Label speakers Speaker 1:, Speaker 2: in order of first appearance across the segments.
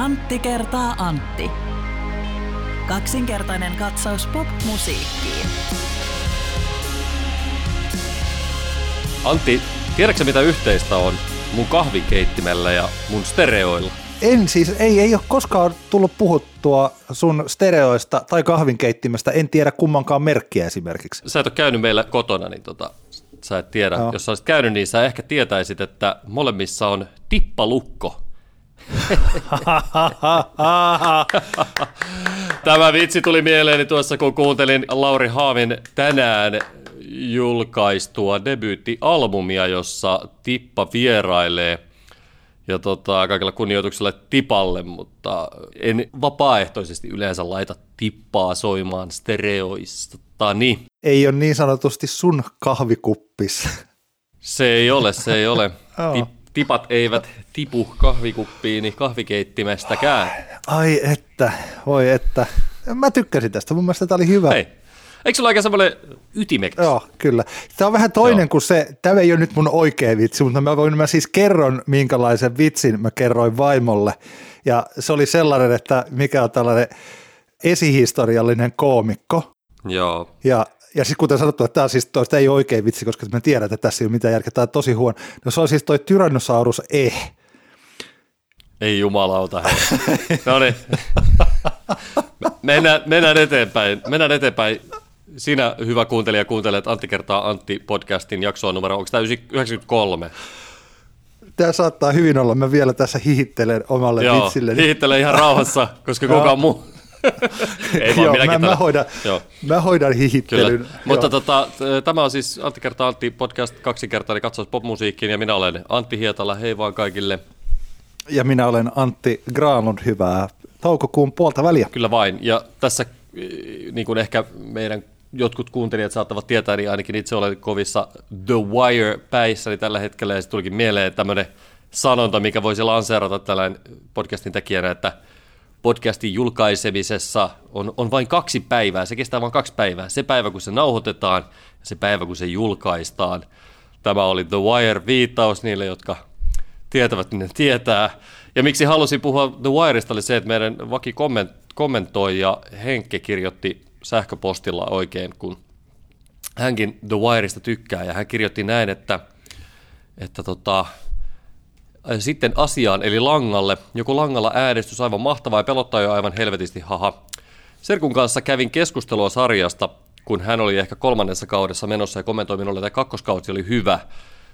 Speaker 1: Antti kertaa Antti. Kaksinkertainen katsaus pop-musiikkiin.
Speaker 2: Antti, tiedätkö mitä yhteistä on mun kahvikeittimellä ja mun stereoilla?
Speaker 3: En siis, ei, ei ole koskaan tullut puhuttua sun stereoista tai kahvinkeittimestä, en tiedä kummankaan merkkiä esimerkiksi.
Speaker 2: Sä et ole käynyt meillä kotona, niin tota, sä et tiedä.
Speaker 3: Joo.
Speaker 2: Jos sä olisit käynyt, niin sä ehkä tietäisit, että molemmissa on tippalukko. Tämä vitsi tuli mieleeni tuossa, kun kuuntelin Lauri Haavin tänään julkaistua debyyttialbumia, jossa Tippa vierailee. Ja tota, kaikilla kunnioituksella Tipalle, mutta en vapaaehtoisesti yleensä laita Tippaa soimaan stereoista. Niin,
Speaker 3: ei ole niin sanotusti sun kahvikuppis.
Speaker 2: se ei ole, se ei ole.
Speaker 3: Joo.
Speaker 2: Ti- tipat eivät tipu kahvikuppiini kahvikeittimestäkään.
Speaker 3: Ai että, voi että. Mä tykkäsin tästä, mun mielestä tämä oli hyvä.
Speaker 2: Hei, eikö sulla aika semmoinen ytimekäs?
Speaker 3: Joo, kyllä. Tämä on vähän toinen
Speaker 2: Joo.
Speaker 3: kuin se, tämä ei ole nyt mun oikea vitsi, mutta mä, voin, mä siis kerron, minkälaisen vitsin mä kerroin vaimolle. Ja se oli sellainen, että mikä on tällainen esihistoriallinen koomikko.
Speaker 2: Joo.
Speaker 3: Ja, ja sitten kuten sanottu, että tämä siis, toi, tämä ei ole oikea vitsi, koska mä tiedän, että tässä ei ole mitään järkeä, tämä on tosi huono. No se on siis toi Tyrannosaurus E.
Speaker 2: Ei jumalauta. No niin. Mennään, mennään eteenpäin. Mennään eteenpäin. Sinä, hyvä kuuntelija, kuuntelet Antti kertaa Antti podcastin jaksoa numero, onko tämä 93?
Speaker 3: Tämä saattaa hyvin olla, mä vielä tässä hihittelen omalle
Speaker 2: Joo,
Speaker 3: vitsilleni.
Speaker 2: hihittele ihan rauhassa, koska kukaan muu... Ei vaan
Speaker 3: Joo, mä, mä, hoidan,
Speaker 2: Joo.
Speaker 3: mä hoidan
Speaker 2: Kyllä,
Speaker 3: hihittelyn.
Speaker 2: mutta
Speaker 3: Joo.
Speaker 2: tota, tämä on siis Antti kertaa Antti podcast kaksinkertainen katsaus popmusiikkiin ja minä olen Antti Hietala, hei vaan kaikille.
Speaker 3: Ja minä olen Antti Granlund, hyvää toukokuun puolta väliä.
Speaker 2: Kyllä vain. Ja tässä, eh, niin kuin ehkä meidän jotkut kuuntelijat saattavat tietää, niin ainakin itse olen kovissa The Wire-päissäni tällä hetkellä, ja se tulikin mieleen tämmöinen sanonta, mikä voisi lanseerata tällainen podcastin tekijänä, että podcastin julkaisemisessa on, on vain kaksi päivää, se kestää vain kaksi päivää. Se päivä, kun se nauhoitetaan, ja se päivä, kun se julkaistaan. Tämä oli The Wire-viittaus niille, jotka tietävät, niin ne tietää. Ja miksi halusin puhua The Wireista oli se, että meidän vaki komment, kommentoi ja Henkke kirjoitti sähköpostilla oikein, kun hänkin The Wireista tykkää ja hän kirjoitti näin, että, että tota, sitten asiaan eli langalle. Joku langalla äänestys aivan mahtavaa ja pelottaa jo aivan helvetisti, haha. Serkun kanssa kävin keskustelua sarjasta, kun hän oli ehkä kolmannessa kaudessa menossa ja kommentoi minulle, että kakkoskausi oli hyvä.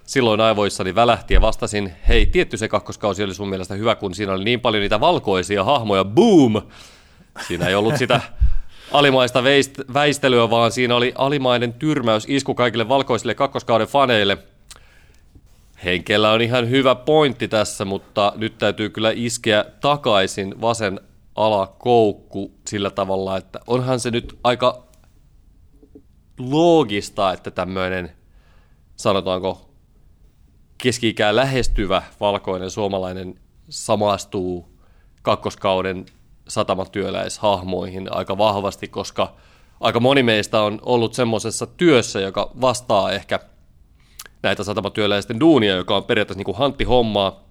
Speaker 2: Silloin aivoissani välähti ja vastasin, hei, tietty se kakkoskausi oli sun mielestä hyvä, kun siinä oli niin paljon niitä valkoisia hahmoja, boom! Siinä ei ollut sitä alimaista väistelyä, vaan siinä oli alimainen tyrmäys isku kaikille valkoisille kakkoskauden faneille. Henkellä on ihan hyvä pointti tässä, mutta nyt täytyy kyllä iskeä takaisin vasen alakoukku sillä tavalla, että onhan se nyt aika loogista, että tämmöinen, sanotaanko, keski-ikään lähestyvä valkoinen suomalainen samastuu kakkoskauden satamatyöläishahmoihin aika vahvasti, koska aika moni meistä on ollut semmoisessa työssä, joka vastaa ehkä näitä satamatyöläisten duunia, joka on periaatteessa niin kuin hanttihommaa.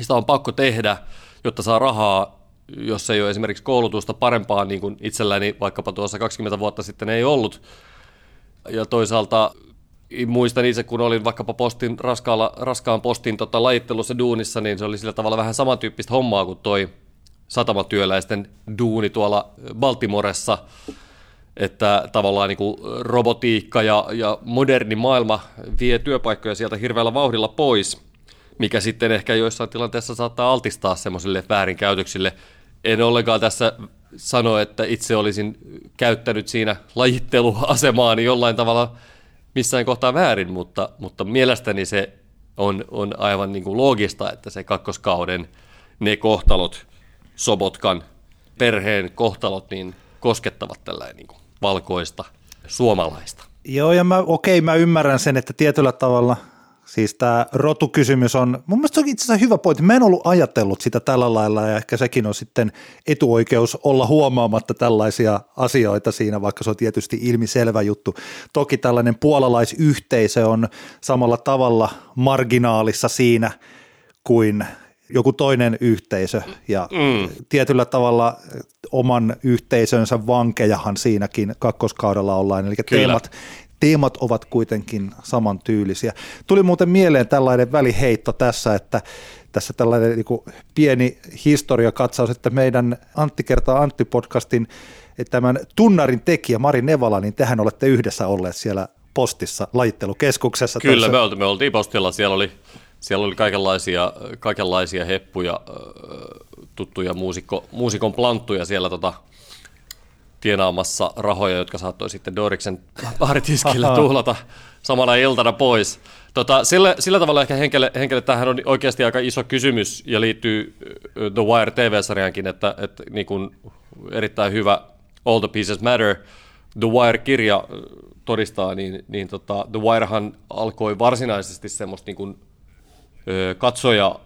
Speaker 2: Sitä on pakko tehdä, jotta saa rahaa, jos ei ole esimerkiksi koulutusta parempaa, niin kuin itselläni vaikkapa tuossa 20 vuotta sitten ei ollut. Ja toisaalta muistan itse, kun olin vaikkapa postin, raskaalla, raskaan postin tota, lajittelussa duunissa, niin se oli sillä tavalla vähän samantyyppistä hommaa kuin toi satamatyöläisten duuni tuolla Baltimoressa, että tavallaan niin kuin robotiikka ja, ja moderni maailma vie työpaikkoja sieltä hirveällä vauhdilla pois, mikä sitten ehkä joissain tilanteissa saattaa altistaa semmoisille väärinkäytöksille. En ollenkaan tässä sano, että itse olisin käyttänyt siinä lajitteluasemaani jollain tavalla missään kohtaa väärin, mutta, mutta mielestäni se on, on aivan niin kuin loogista, että se kakkoskauden ne kohtalot, Sobotkan perheen kohtalot, niin koskettavat tällainen niin kuin valkoista suomalaista.
Speaker 3: Joo, ja mä, okei, mä ymmärrän sen, että tietyllä tavalla siis tämä rotukysymys on, mun mielestä se on itse asiassa hyvä pointti. Mä en ollut ajatellut sitä tällä lailla, ja ehkä sekin on sitten etuoikeus olla huomaamatta tällaisia asioita siinä, vaikka se on tietysti ilmiselvä juttu. Toki tällainen puolalaisyhteisö on samalla tavalla marginaalissa siinä kuin joku toinen yhteisö ja mm. tietyllä tavalla oman yhteisönsä vankejahan siinäkin kakkoskaudella ollaan, eli Kyllä. teemat, teemat ovat kuitenkin samantyylisiä. Tuli muuten mieleen tällainen väliheitto tässä, että tässä tällainen niin pieni historiakatsaus, että meidän Antti kertaa Antti-podcastin että tämän tunnarin tekijä Mari Nevala, niin tehän olette yhdessä olleet siellä postissa lajittelukeskuksessa.
Speaker 2: Kyllä, me oltiin, me oltiin postilla, siellä oli, siellä oli kaikenlaisia, kaikenlaisia heppuja, tuttuja muusikko, muusikon planttuja siellä tota, tienaamassa rahoja, jotka saattoi sitten Doriksen baaritiskillä tuhlata samana iltana pois. Tota, sillä, sillä tavalla ehkä henkilö, henkilö tähän on oikeasti aika iso kysymys ja liittyy The Wire TV-sarjankin, että, että niin kuin erittäin hyvä All the Pieces Matter, The Wire-kirja todistaa, niin, niin tota, The Wirehan alkoi varsinaisesti semmoista niin kuin, katsoja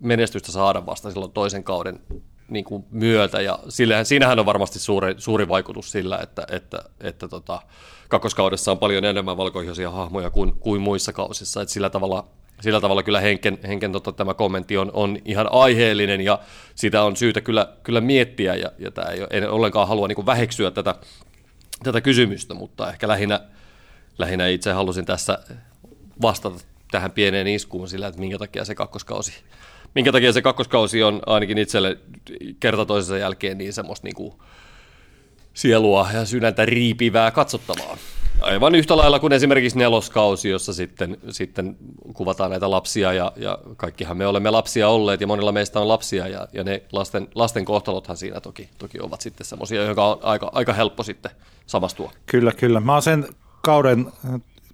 Speaker 2: menestystä saada vasta silloin toisen kauden niin kuin myötä, ja sillähän, siinähän on varmasti suuri, suuri vaikutus sillä, että, että, että tota, kakkoskaudessa on paljon enemmän valkoihoisia hahmoja kuin, kuin muissa kausissa, että sillä tavalla, sillä tavalla kyllä Henken, Henken tota, tämä kommentti on, on ihan aiheellinen, ja sitä on syytä kyllä, kyllä miettiä, ja, ja tämä ei, en ollenkaan halua niin kuin väheksyä tätä, tätä kysymystä, mutta ehkä lähinnä, lähinnä itse halusin tässä vastata tähän pieneen iskuun sillä, että minkä takia se kakkoskausi minkä takia se kakkoskausi on ainakin itselle kerta toisensa jälkeen niin semmoista niin kuin sielua ja sydäntä riipivää katsottavaa. Aivan yhtä lailla kuin esimerkiksi neloskausi, jossa sitten, sitten kuvataan näitä lapsia ja, ja kaikkihan me olemme lapsia olleet ja monilla meistä on lapsia ja, ja ne lasten, lasten kohtalothan siinä toki, toki ovat sitten semmoisia, jotka on aika, aika helppo sitten samastua.
Speaker 3: Kyllä, kyllä. Mä oon sen kauden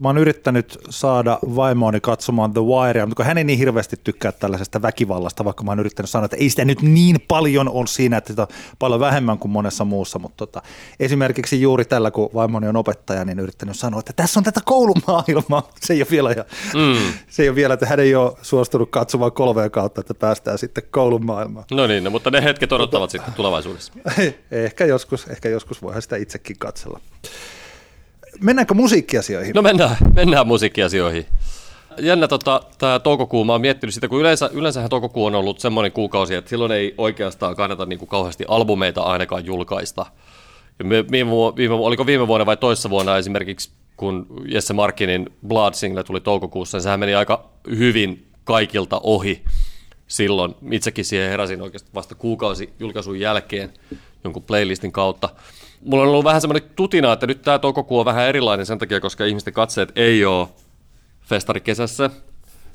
Speaker 3: mä oon yrittänyt saada vaimoani katsomaan The Wirea, mutta kun hän ei niin hirveästi tykkää tällaisesta väkivallasta, vaikka mä oon yrittänyt sanoa, että ei sitä nyt niin paljon on siinä, että sitä on paljon vähemmän kuin monessa muussa, mutta tota, esimerkiksi juuri tällä, kun vaimoni on opettaja, niin yrittänyt sanoa, että tässä on tätä koulumaailmaa, se ei ole vielä, ja, mm. se ei ole vielä että hän ei ole suostunut katsomaan kolmea kautta, että päästään sitten koulumaailmaan.
Speaker 2: No niin, no, mutta ne hetket odottavat sitten tulevaisuudessa.
Speaker 3: ehkä joskus, ehkä joskus voihan sitä itsekin katsella mennäänkö musiikkiasioihin?
Speaker 2: No mennään, mennään musiikkiasioihin. Jännä tota, tämä toukokuu, mä oon miettinyt sitä, kun yleensä, yleensähän toukokuu on ollut semmoinen kuukausi, että silloin ei oikeastaan kannata niin kuin kauheasti albumeita ainakaan julkaista. Ja me, viime, viime, oliko viime vuonna vai toissa vuonna esimerkiksi, kun Jesse Markinin Blood Single tuli toukokuussa, niin sehän meni aika hyvin kaikilta ohi silloin. Itsekin siihen heräsin oikeasti vasta kuukausi julkaisun jälkeen jonkun playlistin kautta mulla on ollut vähän semmoinen tutina, että nyt tämä toukokuu on vähän erilainen sen takia, koska ihmisten katseet ei ole festarikesässä,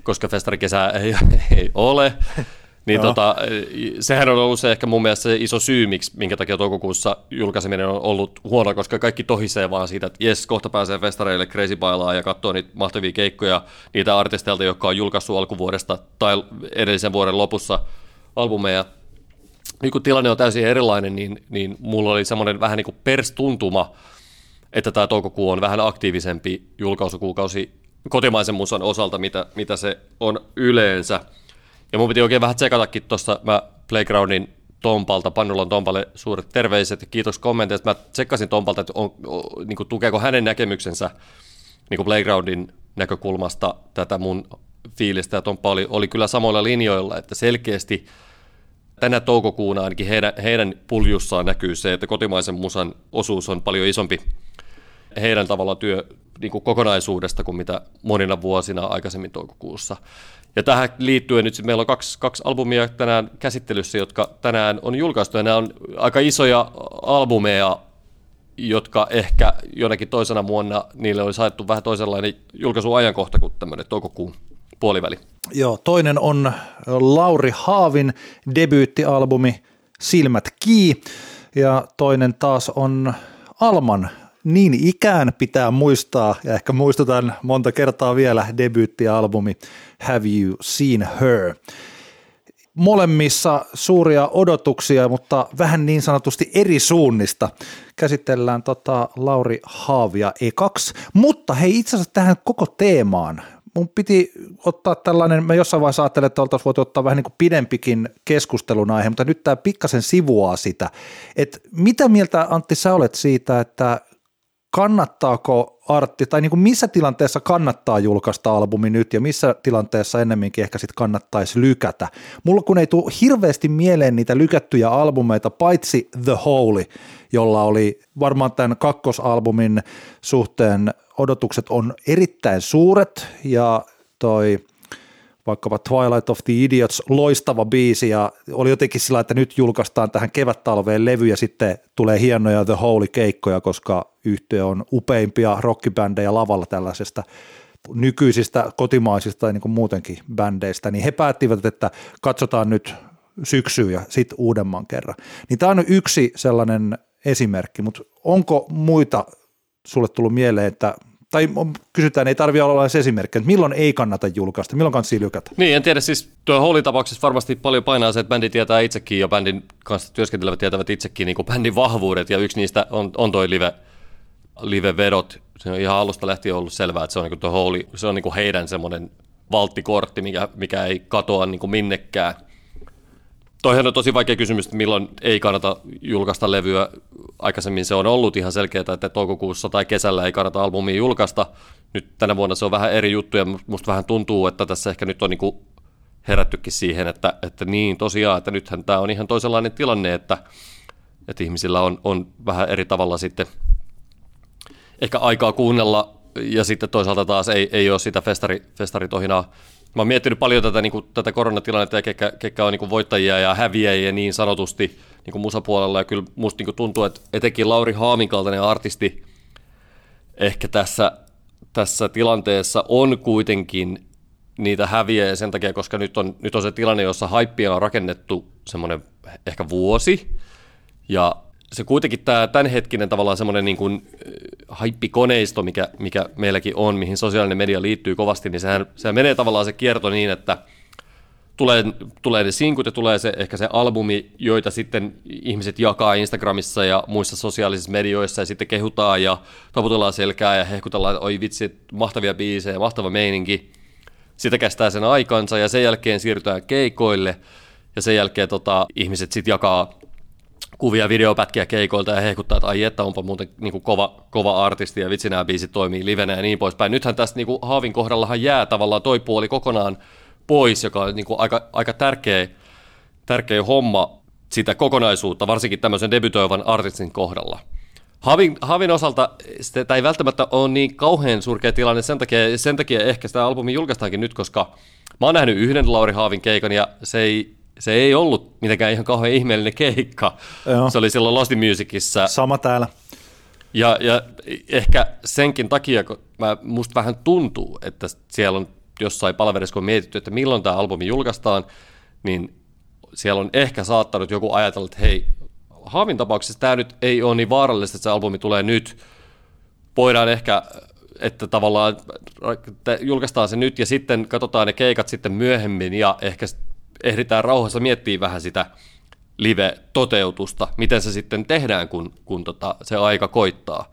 Speaker 2: koska festarikesää ei, ei ole. Niin tota, sehän on ollut se ehkä mun mielestä se iso syy, miksi, minkä takia toukokuussa julkaiseminen on ollut huono, koska kaikki tohisee vaan siitä, että jes, kohta pääsee festareille Crazy Bailaa ja katsoo niitä mahtavia keikkoja, niitä artisteilta, jotka on julkaissut alkuvuodesta tai edellisen vuoden lopussa albumeja nyt kun tilanne on täysin erilainen, niin, niin mulla oli semmoinen vähän niin kuin perstuntuma, että tämä toukokuu on vähän aktiivisempi julkaisukuukausi kotimaisen musan osalta, mitä, mitä se on yleensä. Ja mun piti oikein vähän tsekatakin tuossa mä Playgroundin Tompalta, Pannulan Tompalle suuret terveiset ja kiitos kommenteista. Mä tsekkasin Tompalta, että on, on, niin kuin, tukeeko hänen näkemyksensä niin kuin Playgroundin näkökulmasta tätä mun fiilistä. Ja Tomppa oli, oli kyllä samoilla linjoilla, että selkeästi – tänä toukokuuna ainakin heidän, heidän puljussaan näkyy se, että kotimaisen musan osuus on paljon isompi heidän tavalla työ niin kuin kokonaisuudesta kuin mitä monina vuosina aikaisemmin toukokuussa. Ja tähän liittyen nyt meillä on kaksi, kaksi albumia tänään käsittelyssä, jotka tänään on julkaistu, ja nämä on aika isoja albumeja, jotka ehkä jonakin toisena vuonna niille oli saettu vähän toisenlainen julkaisuajankohta kuin tämmöinen toukokuun puoliväli.
Speaker 3: Joo, toinen on Lauri Haavin debyyttialbumi Silmät kii ja toinen taas on Alman niin ikään pitää muistaa, ja ehkä muistutan monta kertaa vielä debyyttialbumi Have You Seen Her? Molemmissa suuria odotuksia, mutta vähän niin sanotusti eri suunnista. Käsitellään tota Lauri Haavia ekaksi, mutta hei itse asiassa tähän koko teemaan mun piti ottaa tällainen, mä jossain vaiheessa ajattelin, että oltaisiin voitu ottaa vähän niin kuin pidempikin keskustelun aihe, mutta nyt tämä pikkasen sivuaa sitä, että mitä mieltä Antti sä olet siitä, että kannattaako artti, tai niin kuin missä tilanteessa kannattaa julkaista albumi nyt ja missä tilanteessa ennemminkin ehkä sitten kannattaisi lykätä. Mulla kun ei tule hirveästi mieleen niitä lykättyjä albumeita, paitsi The Holy, jolla oli varmaan tämän kakkosalbumin suhteen odotukset on erittäin suuret ja toi vaikkapa Twilight of the Idiots, loistava biisi ja oli jotenkin sillä, että nyt julkaistaan tähän kevättalveen levy ja sitten tulee hienoja The Holy-keikkoja, koska yhtiö on upeimpia rockibändejä lavalla tällaisesta nykyisistä kotimaisista ja niin muutenkin bändeistä, niin he päättivät, että katsotaan nyt syksyä ja sitten uudemman kerran. Niin tämä on yksi sellainen esimerkki, mutta onko muita sulle tullut mieleen, että tai kysytään, ei tarvitse olla edes esimerkki, että milloin ei kannata julkaista, milloin kannattaa lykätä?
Speaker 2: Niin, en tiedä, siis tuo Holy-tapauksessa varmasti paljon painaa se, että bändi tietää itsekin ja bändin kanssa työskentelevät tietävät itsekin niin kuin bändin vahvuudet ja yksi niistä on, on toi live, live-vedot. Se on ihan alusta lähtien ollut selvää, että se on niin kuin tuo Holy, se on niin kuin heidän semmoinen valttikortti, mikä, mikä ei katoa niin kuin minnekään. Toihan on tosi vaikea kysymys, että milloin ei kannata julkaista levyä. Aikaisemmin se on ollut ihan selkeää, että toukokuussa tai kesällä ei kannata albumia julkaista. Nyt tänä vuonna se on vähän eri juttu ja musta vähän tuntuu, että tässä ehkä nyt on niin herättykin siihen, että, että niin tosiaan, että nythän tämä on ihan toisenlainen tilanne, että, että ihmisillä on, on vähän eri tavalla sitten ehkä aikaa kuunnella ja sitten toisaalta taas ei, ei ole sitä festari, festaritohinaa Mä oon miettinyt paljon tätä, niin kuin, tätä koronatilannetta ja ketkä, ketkä on niin kuin voittajia ja häviäjiä niin sanotusti niin kuin musapuolella. Ja kyllä musta niin kuin tuntuu, että etenkin Lauri Haamin kaltainen artisti ehkä tässä, tässä tilanteessa on kuitenkin niitä häviäjiä sen takia, koska nyt on, nyt on se tilanne, jossa haippia on rakennettu semmoinen ehkä vuosi. Ja se kuitenkin tämä tämänhetkinen tavallaan semmoinen niin kuin haippikoneisto, mikä, mikä meilläkin on, mihin sosiaalinen media liittyy kovasti, niin sehän, sehän menee tavallaan se kierto niin, että tulee, tulee ne sinkut ja tulee se, ehkä se albumi, joita sitten ihmiset jakaa Instagramissa ja muissa sosiaalisissa medioissa ja sitten kehutaan ja taputellaan selkää ja hehkutellaan, että oi vitsi, mahtavia biisejä, mahtava meininki. Sitä kestää sen aikansa ja sen jälkeen siirrytään keikoille ja sen jälkeen tota, ihmiset sitten jakaa kuvia, videopätkiä keikoilta ja hehkuttaa, että ai että onpa muuten niin kuin kova, kova artisti ja vitsi nämä biisit toimii livenä ja niin poispäin. Nythän tästä niin kuin Haavin kohdallahan jää tavallaan toi puoli kokonaan pois, joka on niin kuin aika, aika tärkeä, tärkeä homma sitä kokonaisuutta, varsinkin tämmöisen debytoivan artistin kohdalla. Havin, Havin osalta tämä ei välttämättä ole niin kauhean surkea tilanne, sen takia, sen takia ehkä sitä albumi julkaistaankin nyt, koska mä oon nähnyt yhden Lauri Haavin keikan ja se ei se ei ollut mitenkään ihan kauhean ihmeellinen keikka. Joo. Se oli silloin Lost Musicissa.
Speaker 3: Sama täällä.
Speaker 2: Ja, ja ehkä senkin takia, kun mä, musta vähän tuntuu, että siellä on jossain palvelussa, kun on mietitty, että milloin tämä albumi julkaistaan, niin siellä on ehkä saattanut joku ajatella, että hei, Haavin tapauksessa tämä nyt ei ole niin vaarallista, että se albumi tulee nyt. Voidaan ehkä, että tavallaan julkaistaan se nyt ja sitten katsotaan ne keikat sitten myöhemmin ja ehkä ehditään rauhassa miettiä vähän sitä live-toteutusta, miten se sitten tehdään, kun, kun tota, se aika koittaa.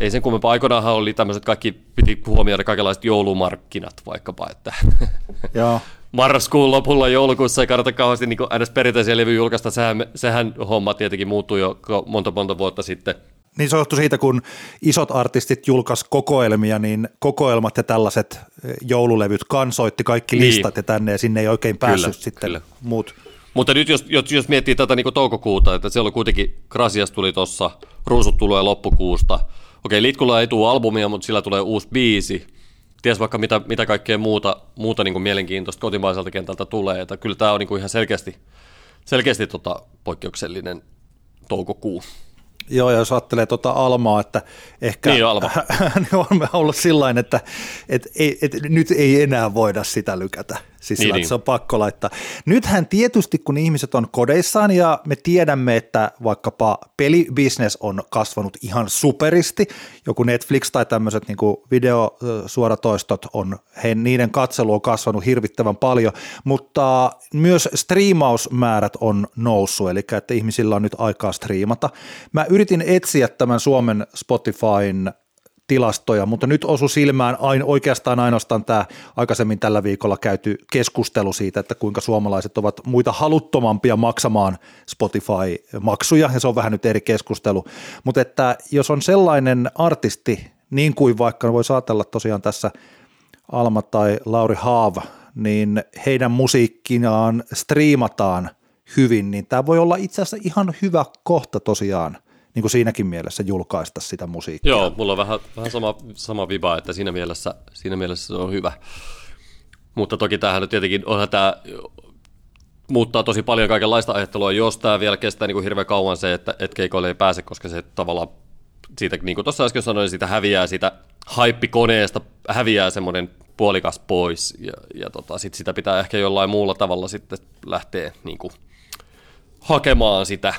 Speaker 2: Ei sen kummempaa. Aikoinaanhan oli tämmöiset kaikki, piti huomioida kaikenlaiset joulumarkkinat vaikkapa, että Joo. marraskuun lopulla joulukuussa ei kannata kauheasti niin perinteisiä levyjä julkaista. Sehän, sehän homma tietenkin muuttui jo monta monta vuotta sitten –
Speaker 3: niin se johtui siitä, kun isot artistit julkaisi kokoelmia, niin kokoelmat ja tällaiset eh, joululevyt kansoitti kaikki niin. listat ja tänne, ja sinne ei oikein päässyt kyllä, sitten kyllä. muut.
Speaker 2: Mutta nyt jos, jos, jos miettii tätä niin toukokuuta, että siellä kuitenkin Krasias tuli tuossa, Ruusut tulee loppukuusta. Okei, Litkulla ei tule albumia, mutta sillä tulee uusi biisi. Ties vaikka mitä, mitä kaikkea muuta, muuta niin mielenkiintoista kotimaiselta kentältä tulee. Että kyllä tämä on niin kuin ihan selkeästi, selkeästi tota poikkeuksellinen toukokuu.
Speaker 3: Joo, ja jos ajattelee tuota Almaa, että ehkä
Speaker 2: niin Alma.
Speaker 3: on ollut sillä että että, että, että nyt ei enää voida sitä lykätä. Siis niin, sillä, niin. se on pakko laittaa. Nythän tietysti, kun ihmiset on kodeissaan ja me tiedämme, että vaikkapa pelibisnes on kasvanut ihan superisti, joku Netflix tai tämmöiset niin videosuoratoistot on, he, niiden katselu on kasvanut hirvittävän paljon, mutta myös striimausmäärät on noussut, eli että ihmisillä on nyt aikaa striimata. Mä yritin etsiä tämän Suomen Spotifyn tilastoja, mutta nyt osu silmään ain, oikeastaan ainoastaan tämä aikaisemmin tällä viikolla käyty keskustelu siitä, että kuinka suomalaiset ovat muita haluttomampia maksamaan Spotify-maksuja, ja se on vähän nyt eri keskustelu, mutta että jos on sellainen artisti, niin kuin vaikka voi ajatella tosiaan tässä Alma tai Lauri Haava, niin heidän musiikkinaan striimataan hyvin, niin tämä voi olla itse asiassa ihan hyvä kohta tosiaan – niin kuin siinäkin mielessä julkaista sitä musiikkia.
Speaker 2: Joo, mulla on vähän, vähän sama, sama viba, että siinä mielessä, siinä mielessä se on hyvä. Mutta toki tämähän tietenkin, onhan tämä muuttaa tosi paljon kaikenlaista ajattelua, jos tämä vielä kestää niin kuin hirveän kauan se, että et keikoille ei pääse, koska se tavallaan siitä, niin kuin tuossa äsken sanoin, siitä häviää sitä haippikoneesta, häviää semmoinen puolikas pois, ja, ja tota, sit sitä pitää ehkä jollain muulla tavalla sitten lähteä niin kuin, hakemaan sitä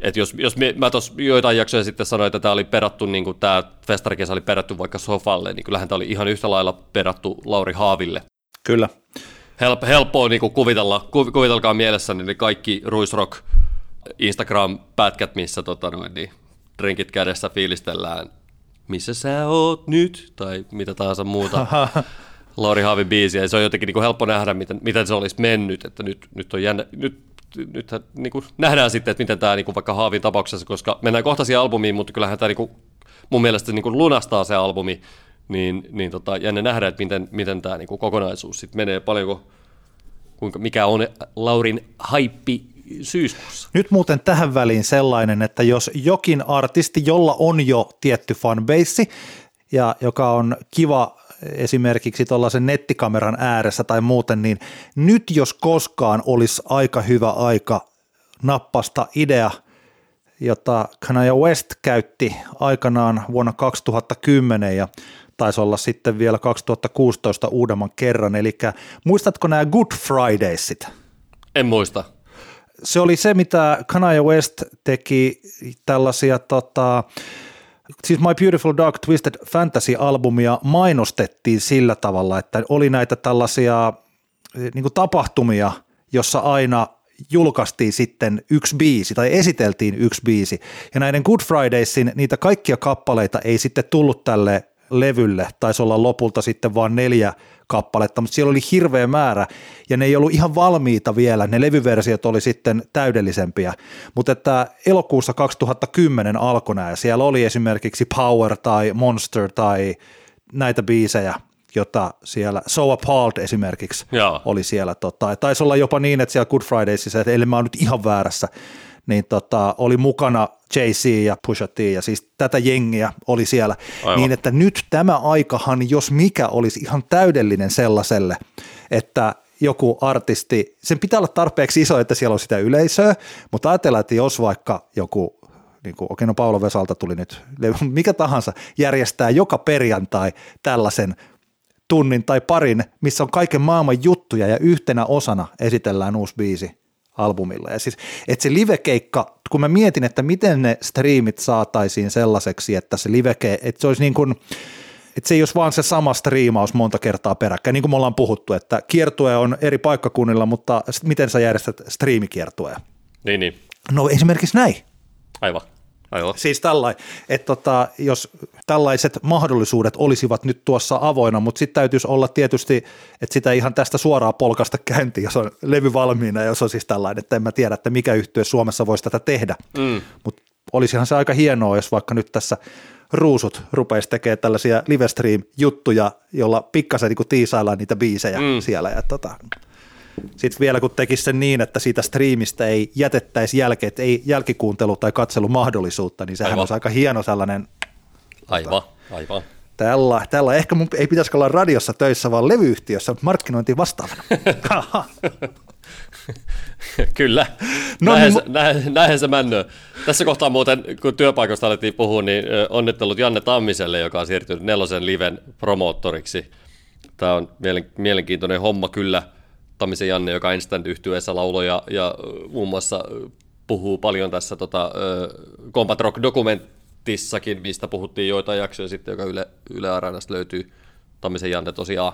Speaker 2: et jos, jos me, mä tuossa joitain jaksoja sitten sanoin, että tämä oli perattu, niin kuin tämä festarikesä oli perattu vaikka sofalle, niin kyllähän tämä oli ihan yhtä lailla perattu Lauri Haaville.
Speaker 3: Kyllä.
Speaker 2: Help, helppoa niin kuin kuvitella, kuv, kuvitelkaa mielessä niin kaikki Ruisrock Instagram-pätkät, missä tota noin, niin, drinkit kädessä fiilistellään, missä sä oot nyt, tai mitä tahansa muuta. Lauri Haavin biisiä, se on jotenkin niin kuin helppo nähdä, miten, miten se olisi mennyt, että nyt, nyt on jännä, nyt nyt niin kuin nähdään sitten, että miten tämä niin kuin vaikka Haavin tapauksessa, koska mennään kohta siihen albumiin, mutta kyllähän tämä niin kuin, mun mielestä niin kuin lunastaa se albumi, niin, niin tota, jännä nähdä, että miten, miten tämä niin kuin kokonaisuus sitten menee, paljonko, kuinka, mikä on Laurin haippi syyskuussa.
Speaker 3: Nyt muuten tähän väliin sellainen, että jos jokin artisti, jolla on jo tietty fanbase, ja joka on kiva esimerkiksi tuollaisen nettikameran ääressä tai muuten, niin nyt jos koskaan olisi aika hyvä aika nappasta idea, jota Kanye West käytti aikanaan vuonna 2010 ja taisi olla sitten vielä 2016 uudemman kerran. Eli muistatko nämä Good Fridaysit?
Speaker 2: En muista.
Speaker 3: Se oli se, mitä Kanye West teki tällaisia tota, siis My Beautiful Dark Twisted Fantasy-albumia mainostettiin sillä tavalla, että oli näitä tällaisia eh, niin tapahtumia, jossa aina julkaistiin sitten yksi biisi tai esiteltiin yksi biisi. Ja näiden Good Fridaysin niitä kaikkia kappaleita ei sitten tullut tälle levylle, taisi olla lopulta sitten vain neljä kappaletta, mutta siellä oli hirveä määrä ja ne ei ollut ihan valmiita vielä, ne levyversiot oli sitten täydellisempiä, mutta että elokuussa 2010 alkoi nämä, siellä oli esimerkiksi Power tai Monster tai näitä biisejä, jota siellä, So Appalled esimerkiksi Jaa. oli siellä, tota, taisi olla jopa niin, että siellä Good Fridaysissa, että mä oon nyt ihan väärässä, niin tota, oli mukana JC ja Pusha T ja siis tätä jengiä oli siellä. Aivan. Niin että nyt tämä aikahan, jos mikä, olisi ihan täydellinen sellaiselle, että joku artisti, sen pitää olla tarpeeksi iso, että siellä on sitä yleisöä, mutta ajatellaan, että jos vaikka joku niin kuin, okei, no Paulo Vesalta tuli nyt, mikä tahansa, järjestää joka perjantai tällaisen tunnin tai parin, missä on kaiken maailman juttuja ja yhtenä osana esitellään uusi biisi, albumilla. Ja siis, että se livekeikka, kun mä mietin, että miten ne striimit saataisiin sellaiseksi, että se liveke, että se olisi niin kuin, että se ei olisi vaan se sama striimaus monta kertaa peräkkäin, niin kuin me ollaan puhuttu, että kiertue on eri paikkakunnilla, mutta miten sä järjestät striimikiertueja?
Speaker 2: Niin, niin.
Speaker 3: No esimerkiksi näin.
Speaker 2: Aivan. Aivan.
Speaker 3: Siis tällainen, että tota, jos tällaiset mahdollisuudet olisivat nyt tuossa avoina, mutta sitten täytyisi olla tietysti, että sitä ihan tästä suoraan polkasta käyntiin, jos on levy valmiina, jos on siis tällainen, että en mä tiedä, että mikä yhtiö Suomessa voisi tätä tehdä, mm. mutta olisihan se aika hienoa, jos vaikka nyt tässä ruusut rupeisi tekemään tällaisia livestream-juttuja, jolla pikkasen niin tiisaillaan niitä biisejä mm. siellä ja tota, sitten vielä kun tekisi sen niin, että siitä striimistä ei jätettäisi jälkeen, että ei jälkikuuntelu- tai katselumahdollisuutta, niin sehän aivan. olisi aika hieno sellainen.
Speaker 2: Aivan, aivan.
Speaker 3: Tällä, tällä. Ehkä mun ei pitäisi olla radiossa töissä, vaan levyyhtiössä markkinointi vastaavana.
Speaker 2: Kyllä, no, näinhän, niin, näinhän, näinhän se männö. Tässä kohtaa muuten, kun työpaikoista alettiin puhua, niin onnittelut Janne Tammiselle, joka on siirtynyt nelosen liven promoottoriksi. Tämä on mielenkiintoinen homma kyllä – Tammisen Janne, joka Instant yhtyeessä lauloi ja, ja muun muassa puhuu paljon tässä tota, Combat Rock dokumentissakin, mistä puhuttiin joitain jaksoja sitten, joka Yle, Yle Areenasta löytyy. Tammisen Janne tosiaan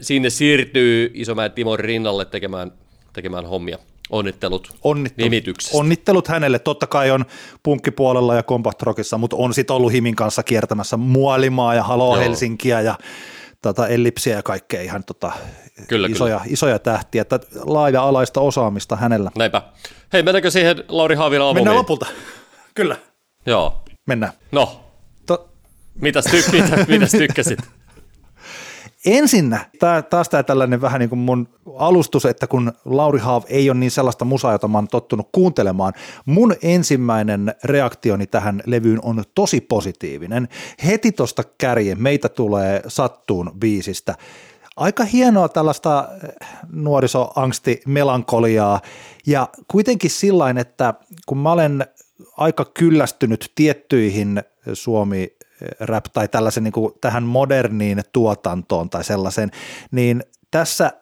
Speaker 2: sinne siirtyy Isomäen Timon rinnalle tekemään, tekemään hommia. onnittelut,
Speaker 3: Onnittelut,
Speaker 2: nimityksestä.
Speaker 3: onnittelut hänelle. Totta kai on punkkipuolella ja Compact Rockissa, mutta on sitten ollut Himin kanssa kiertämässä Muolimaa ja Halo. Helsinkiä ja tota, Ellipsiä ja kaikkea ihan tota,
Speaker 2: Kyllä,
Speaker 3: isoja, isoja tähtiä. Että laaja-alaista osaamista hänellä.
Speaker 2: Näinpä. Hei, mennäänkö siihen Lauri Haavilan albumiin?
Speaker 3: Mennään lopulta. Kyllä.
Speaker 2: Joo.
Speaker 3: Mennään.
Speaker 2: No,
Speaker 3: To-
Speaker 2: mitäs, ty- mitä, mitäs tykkäsit?
Speaker 3: Ensinnä, tää, taas tämä tällainen vähän niin kuin mun alustus, että kun Lauri Haav ei ole niin sellaista musaa, jota mä oon tottunut kuuntelemaan, mun ensimmäinen reaktioni tähän levyyn on tosi positiivinen. Heti tuosta kärjen meitä tulee sattuun biisistä. Aika hienoa tällaista eh, nuorisoangsti melankoliaa ja kuitenkin sillain, että kun mä olen aika kyllästynyt tiettyihin Suomi rap tai tällaisen niin kuin tähän moderniin tuotantoon tai sellaisen, niin tässä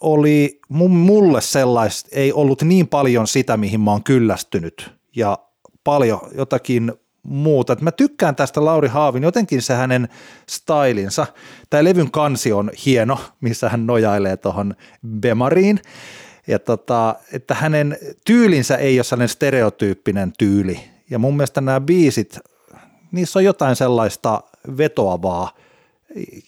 Speaker 3: oli mulle sellaista, ei ollut niin paljon sitä, mihin mä oon kyllästynyt. Ja paljon jotakin muuta. Et mä tykkään tästä Lauri Haavin, jotenkin se hänen stylinsa. Tämä levyn kansi on hieno, missä hän nojailee tuohon Bemariin. Ja tota, että hänen tyylinsä ei ole sellainen stereotyyppinen tyyli. Ja mun mielestä nämä biisit, niissä on jotain sellaista vetoavaa,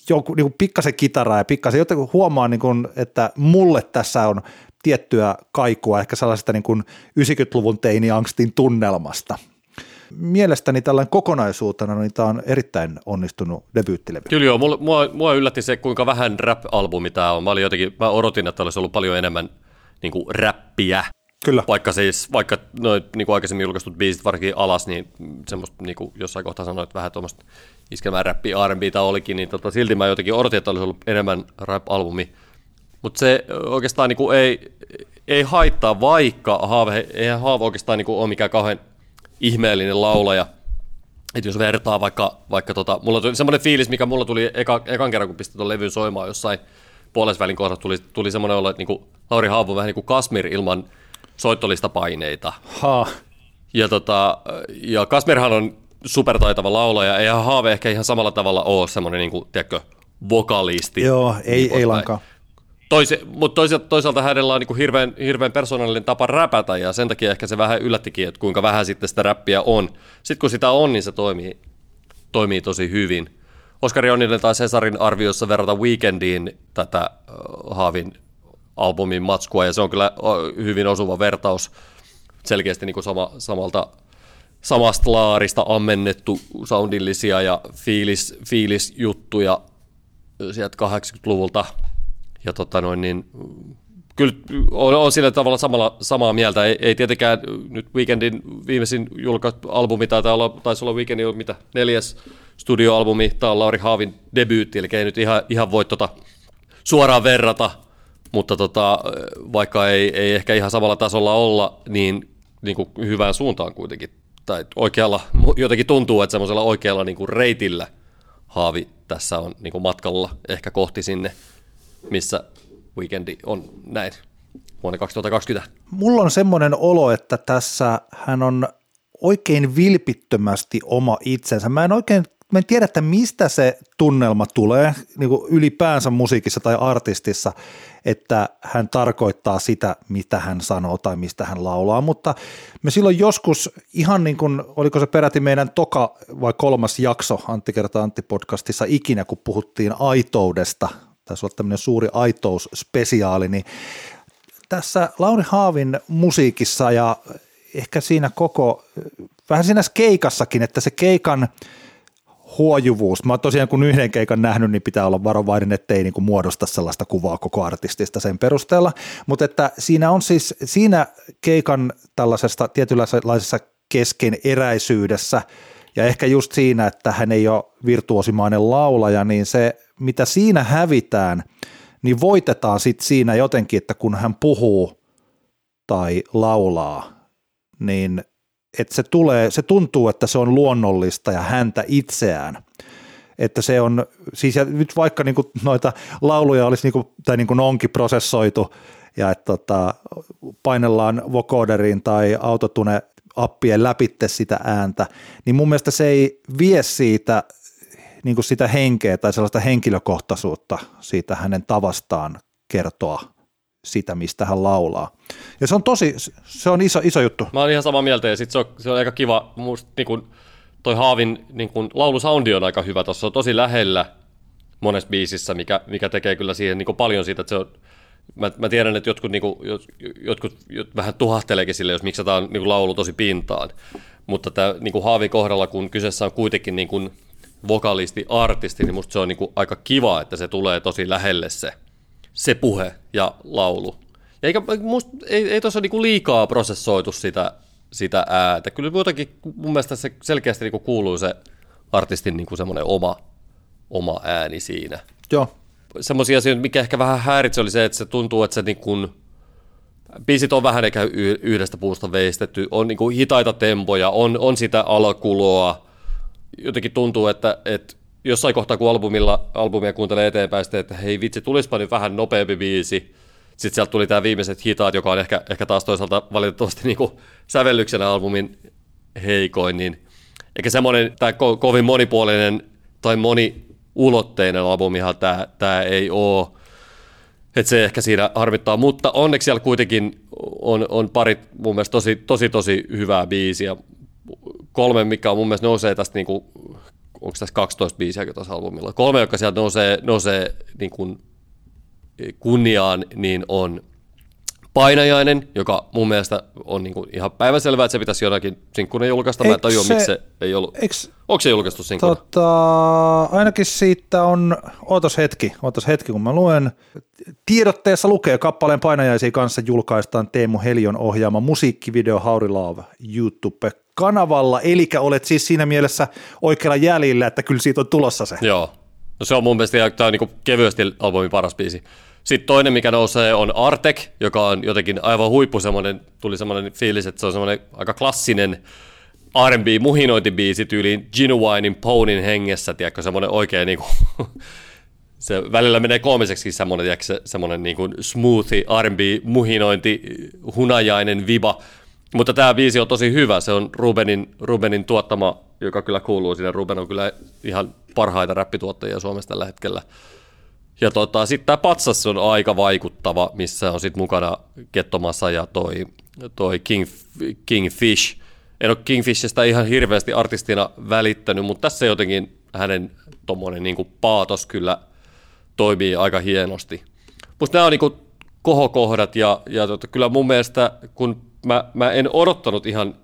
Speaker 3: joku niin pikkasen kitaraa ja pikkasen, jotenkin huomaa, niin kuin, että mulle tässä on tiettyä kaikua, ehkä sellaisesta niin kuin 90-luvun teiniangstin tunnelmasta. Mielestäni tällainen kokonaisuutena niin tämä on erittäin onnistunut debyyttilevy.
Speaker 2: Kyllä joo, mua, mua, mua yllätti se, kuinka vähän rap-albumi tämä on. Mä, olin jotenkin, mä odotin, että olisi ollut paljon enemmän niin kuin räppiä.
Speaker 3: Kyllä.
Speaker 2: Vaikka siis, vaikka noin niin kuin aikaisemmin julkaistut biisit varsinkin alas, niin semmoista niin kuin jossain kohtaa sanoit vähän tuommoista iskemään räppi R&Btä olikin, niin tota, silti mä jotenkin odotin, että olisi ollut enemmän rap-albumi. Mutta se oikeastaan niin kuin ei, ei haittaa, vaikka Haave, eihän Haave oikeastaan niin kuin ole mikään kauhean ihmeellinen laulaja. Että jos vertaa vaikka, vaikka tota, mulla tuli semmoinen fiilis, mikä mulla tuli eka, ekan kerran, kun pistin tuon levyn soimaan jossain puolesvälin kohdassa, tuli, tuli semmoinen olo, että niinku Lauri Haavu vähän niin kuin Kasmir ilman soittolista paineita.
Speaker 3: Ha.
Speaker 2: Ja, tota, ja Kasmirhan on supertaitava laulaja, eihän Haave ehkä ihan samalla tavalla ole semmoinen, niin kuin, tiedätkö, vokalisti.
Speaker 3: Joo, ei,
Speaker 2: Niin
Speaker 3: ei
Speaker 2: poispäin.
Speaker 3: lankaa.
Speaker 2: Toisi, mutta toisaalta, toisaalta hänellä on niin hirveän, hirveän persoonallinen tapa räpätä ja sen takia ehkä se vähän yllättikin, että kuinka vähän sitten sitä räppiä on. Sitten kun sitä on, niin se toimii, toimii tosi hyvin. Oskari Onninen tai Cesarin arviossa verrata Weekendiin tätä Haavin albumin matskua ja se on kyllä hyvin osuva vertaus. Selkeästi niin kuin sama, samalta, samasta laarista ammennettu soundillisia ja fiilis, fiilisjuttuja sieltä 80-luvulta ja tota noin, niin kyllä on, on sillä tavalla samalla, samaa mieltä. Ei, ei tietenkään nyt Weekendin viimeisin julkaistu albumi taitaa olla, taisi olla Weekendin mitä, neljäs studioalbumi. Tämä on Lauri Haavin debyytti, eli ei nyt ihan, ihan voi tota suoraan verrata, mutta tota, vaikka ei, ei ehkä ihan samalla tasolla olla, niin, niin kuin hyvään suuntaan kuitenkin. Tai oikealla, jotenkin tuntuu, että semmoisella oikealla niin kuin reitillä Haavi tässä on niin kuin matkalla ehkä kohti sinne missä weekendi on näin vuonna 2020.
Speaker 3: Mulla on semmoinen olo, että tässä hän on oikein vilpittömästi oma itsensä. Mä en oikein mä en tiedä, että mistä se tunnelma tulee niin kuin ylipäänsä musiikissa tai artistissa, että hän tarkoittaa sitä, mitä hän sanoo tai mistä hän laulaa, mutta me silloin joskus ihan niin kuin, oliko se peräti meidän toka vai kolmas jakso Antti kertaa Antti podcastissa ikinä, kun puhuttiin aitoudesta, taisi olla tämmöinen suuri aitous-spesiaali, niin tässä Lauri Haavin musiikissa ja ehkä siinä koko, vähän siinä keikassakin, että se keikan huojuvuus, mä tosiaan kun yhden keikan nähnyt, niin pitää olla varovainen, ettei niin kuin muodosta sellaista kuvaa koko artistista sen perusteella, mutta että siinä on siis, siinä keikan tällaisesta tietynlaisessa keskeneräisyydessä ja ehkä just siinä, että hän ei ole virtuosimainen laulaja, niin se, mitä siinä hävitään, niin voitetaan sitten siinä jotenkin, että kun hän puhuu tai laulaa, niin että se tulee, se tuntuu, että se on luonnollista ja häntä itseään. Että se on, siis ja nyt vaikka niinku noita lauluja olisi niinku, tai niinku onkin prosessoitu ja että tota, painellaan vocoderiin tai autotune appien läpitte sitä ääntä, niin mun mielestä se ei vie siitä niin kuin sitä henkeä tai sellaista henkilökohtaisuutta siitä hänen tavastaan kertoa sitä, mistä hän laulaa. Ja se on tosi, se on iso, iso juttu.
Speaker 2: Mä oon ihan samaa mieltä ja sit se on, se on aika kiva, musta niin kun, toi Haavin niin kun, laulusoundi on aika hyvä, tuossa on tosi lähellä monessa biisissä, mikä, mikä tekee kyllä siihen niin paljon siitä, että se on, mä, mä tiedän, että jotkut, niin kuin, jotkut, jotkut vähän tuhahteleekin sille, jos miksataan niin laulu tosi pintaan, mutta tämä niin Haavin kohdalla, kun kyseessä on kuitenkin niin kuin vokalisti, artisti, niin musta se on niin kuin aika kiva, että se tulee tosi lähelle se, se puhe ja laulu. Ja eikä, musta, ei, ei tuossa niin liikaa prosessoitu sitä, sitä ääntä. Kyllä muutenkin mun mielestä se selkeästi niin kuin kuuluu se artistin niin kuin semmoinen oma, oma ääni siinä.
Speaker 3: Joo.
Speaker 2: Semmoisia asioita, mikä ehkä vähän häiritsi, oli se, että se tuntuu, että se niin kuin, biisit on vähän ehkä yhdestä puusta veistetty, on niin kuin hitaita tempoja, on, on sitä alakuloa, jotenkin tuntuu, että, että jossain kohtaa, kun albumilla, albumia kuuntelee eteenpäin, sitten, että hei vitsi, tulispa nyt vähän nopeampi biisi. Sitten sieltä tuli tämä viimeiset hitaat, joka on ehkä, ehkä taas toisaalta valitettavasti niin kuin sävellyksenä albumin heikoin, niin eikä semmoinen, tämä ko- kovin monipuolinen tai moniulotteinen albumihan tämä, tämä ei ole, että se ehkä siinä harmittaa, mutta onneksi siellä kuitenkin on, on parit mun mielestä tosi, tosi, tosi hyvää biisiä. Kolme, mikä on mun mielestä nousee tästä, niin kuin, onko tässä 12 biisiä tässä albumilla, kolme, jotka sieltä nousee, nousee niin kuin kunniaan, niin on Painajainen, joka mun mielestä on niin kuin ihan päivänselvää, että se pitäisi jonakin sinkkuna julkaista. Mä en tajua, se, miksi se ei ollut. Eiks, Onko se julkaistu sinkkuna?
Speaker 3: Tota, ainakin siitä on, ootas hetki, ootas hetki, kun mä luen. Tiedotteessa lukee kappaleen painajaisia kanssa julkaistaan Teemu Helion ohjaama musiikkivideo Hauri Love YouTube kanavalla, eli olet siis siinä mielessä oikealla jäljellä, että kyllä siitä on tulossa se.
Speaker 2: Joo, no se on mun mielestä tämä on niin kevyesti albumin paras biisi. Sitten toinen, mikä nousee, on Artek, joka on jotenkin aivan huippu semmoinen, tuli semmoinen fiilis, että se on semmoinen aika klassinen R&B muhinointibiisi tyyliin Genuinein Ponin hengessä, tiedätkö, semmoinen oikein niin kuin, se välillä menee koomiseksi semmoinen, tiedätkö, se, semmoinen niin kuin smoothie R&B muhinointi, hunajainen viba, mutta tämä biisi on tosi hyvä, se on Rubenin, Rubenin tuottama, joka kyllä kuuluu sinne. Ruben on kyllä ihan parhaita räppituottajia Suomessa tällä hetkellä. Ja tota, sitten tämä patsas on aika vaikuttava, missä on sitten mukana Kettomassa ja toi, toi King, Kingfish. En ole Kingfishistä ihan hirveästi artistina välittänyt, mutta tässä jotenkin hänen tuommoinen niin paatos kyllä toimii aika hienosti. Musta nämä on niin kohokohdat ja, ja tota, kyllä mun mielestä, kun mä, mä en odottanut ihan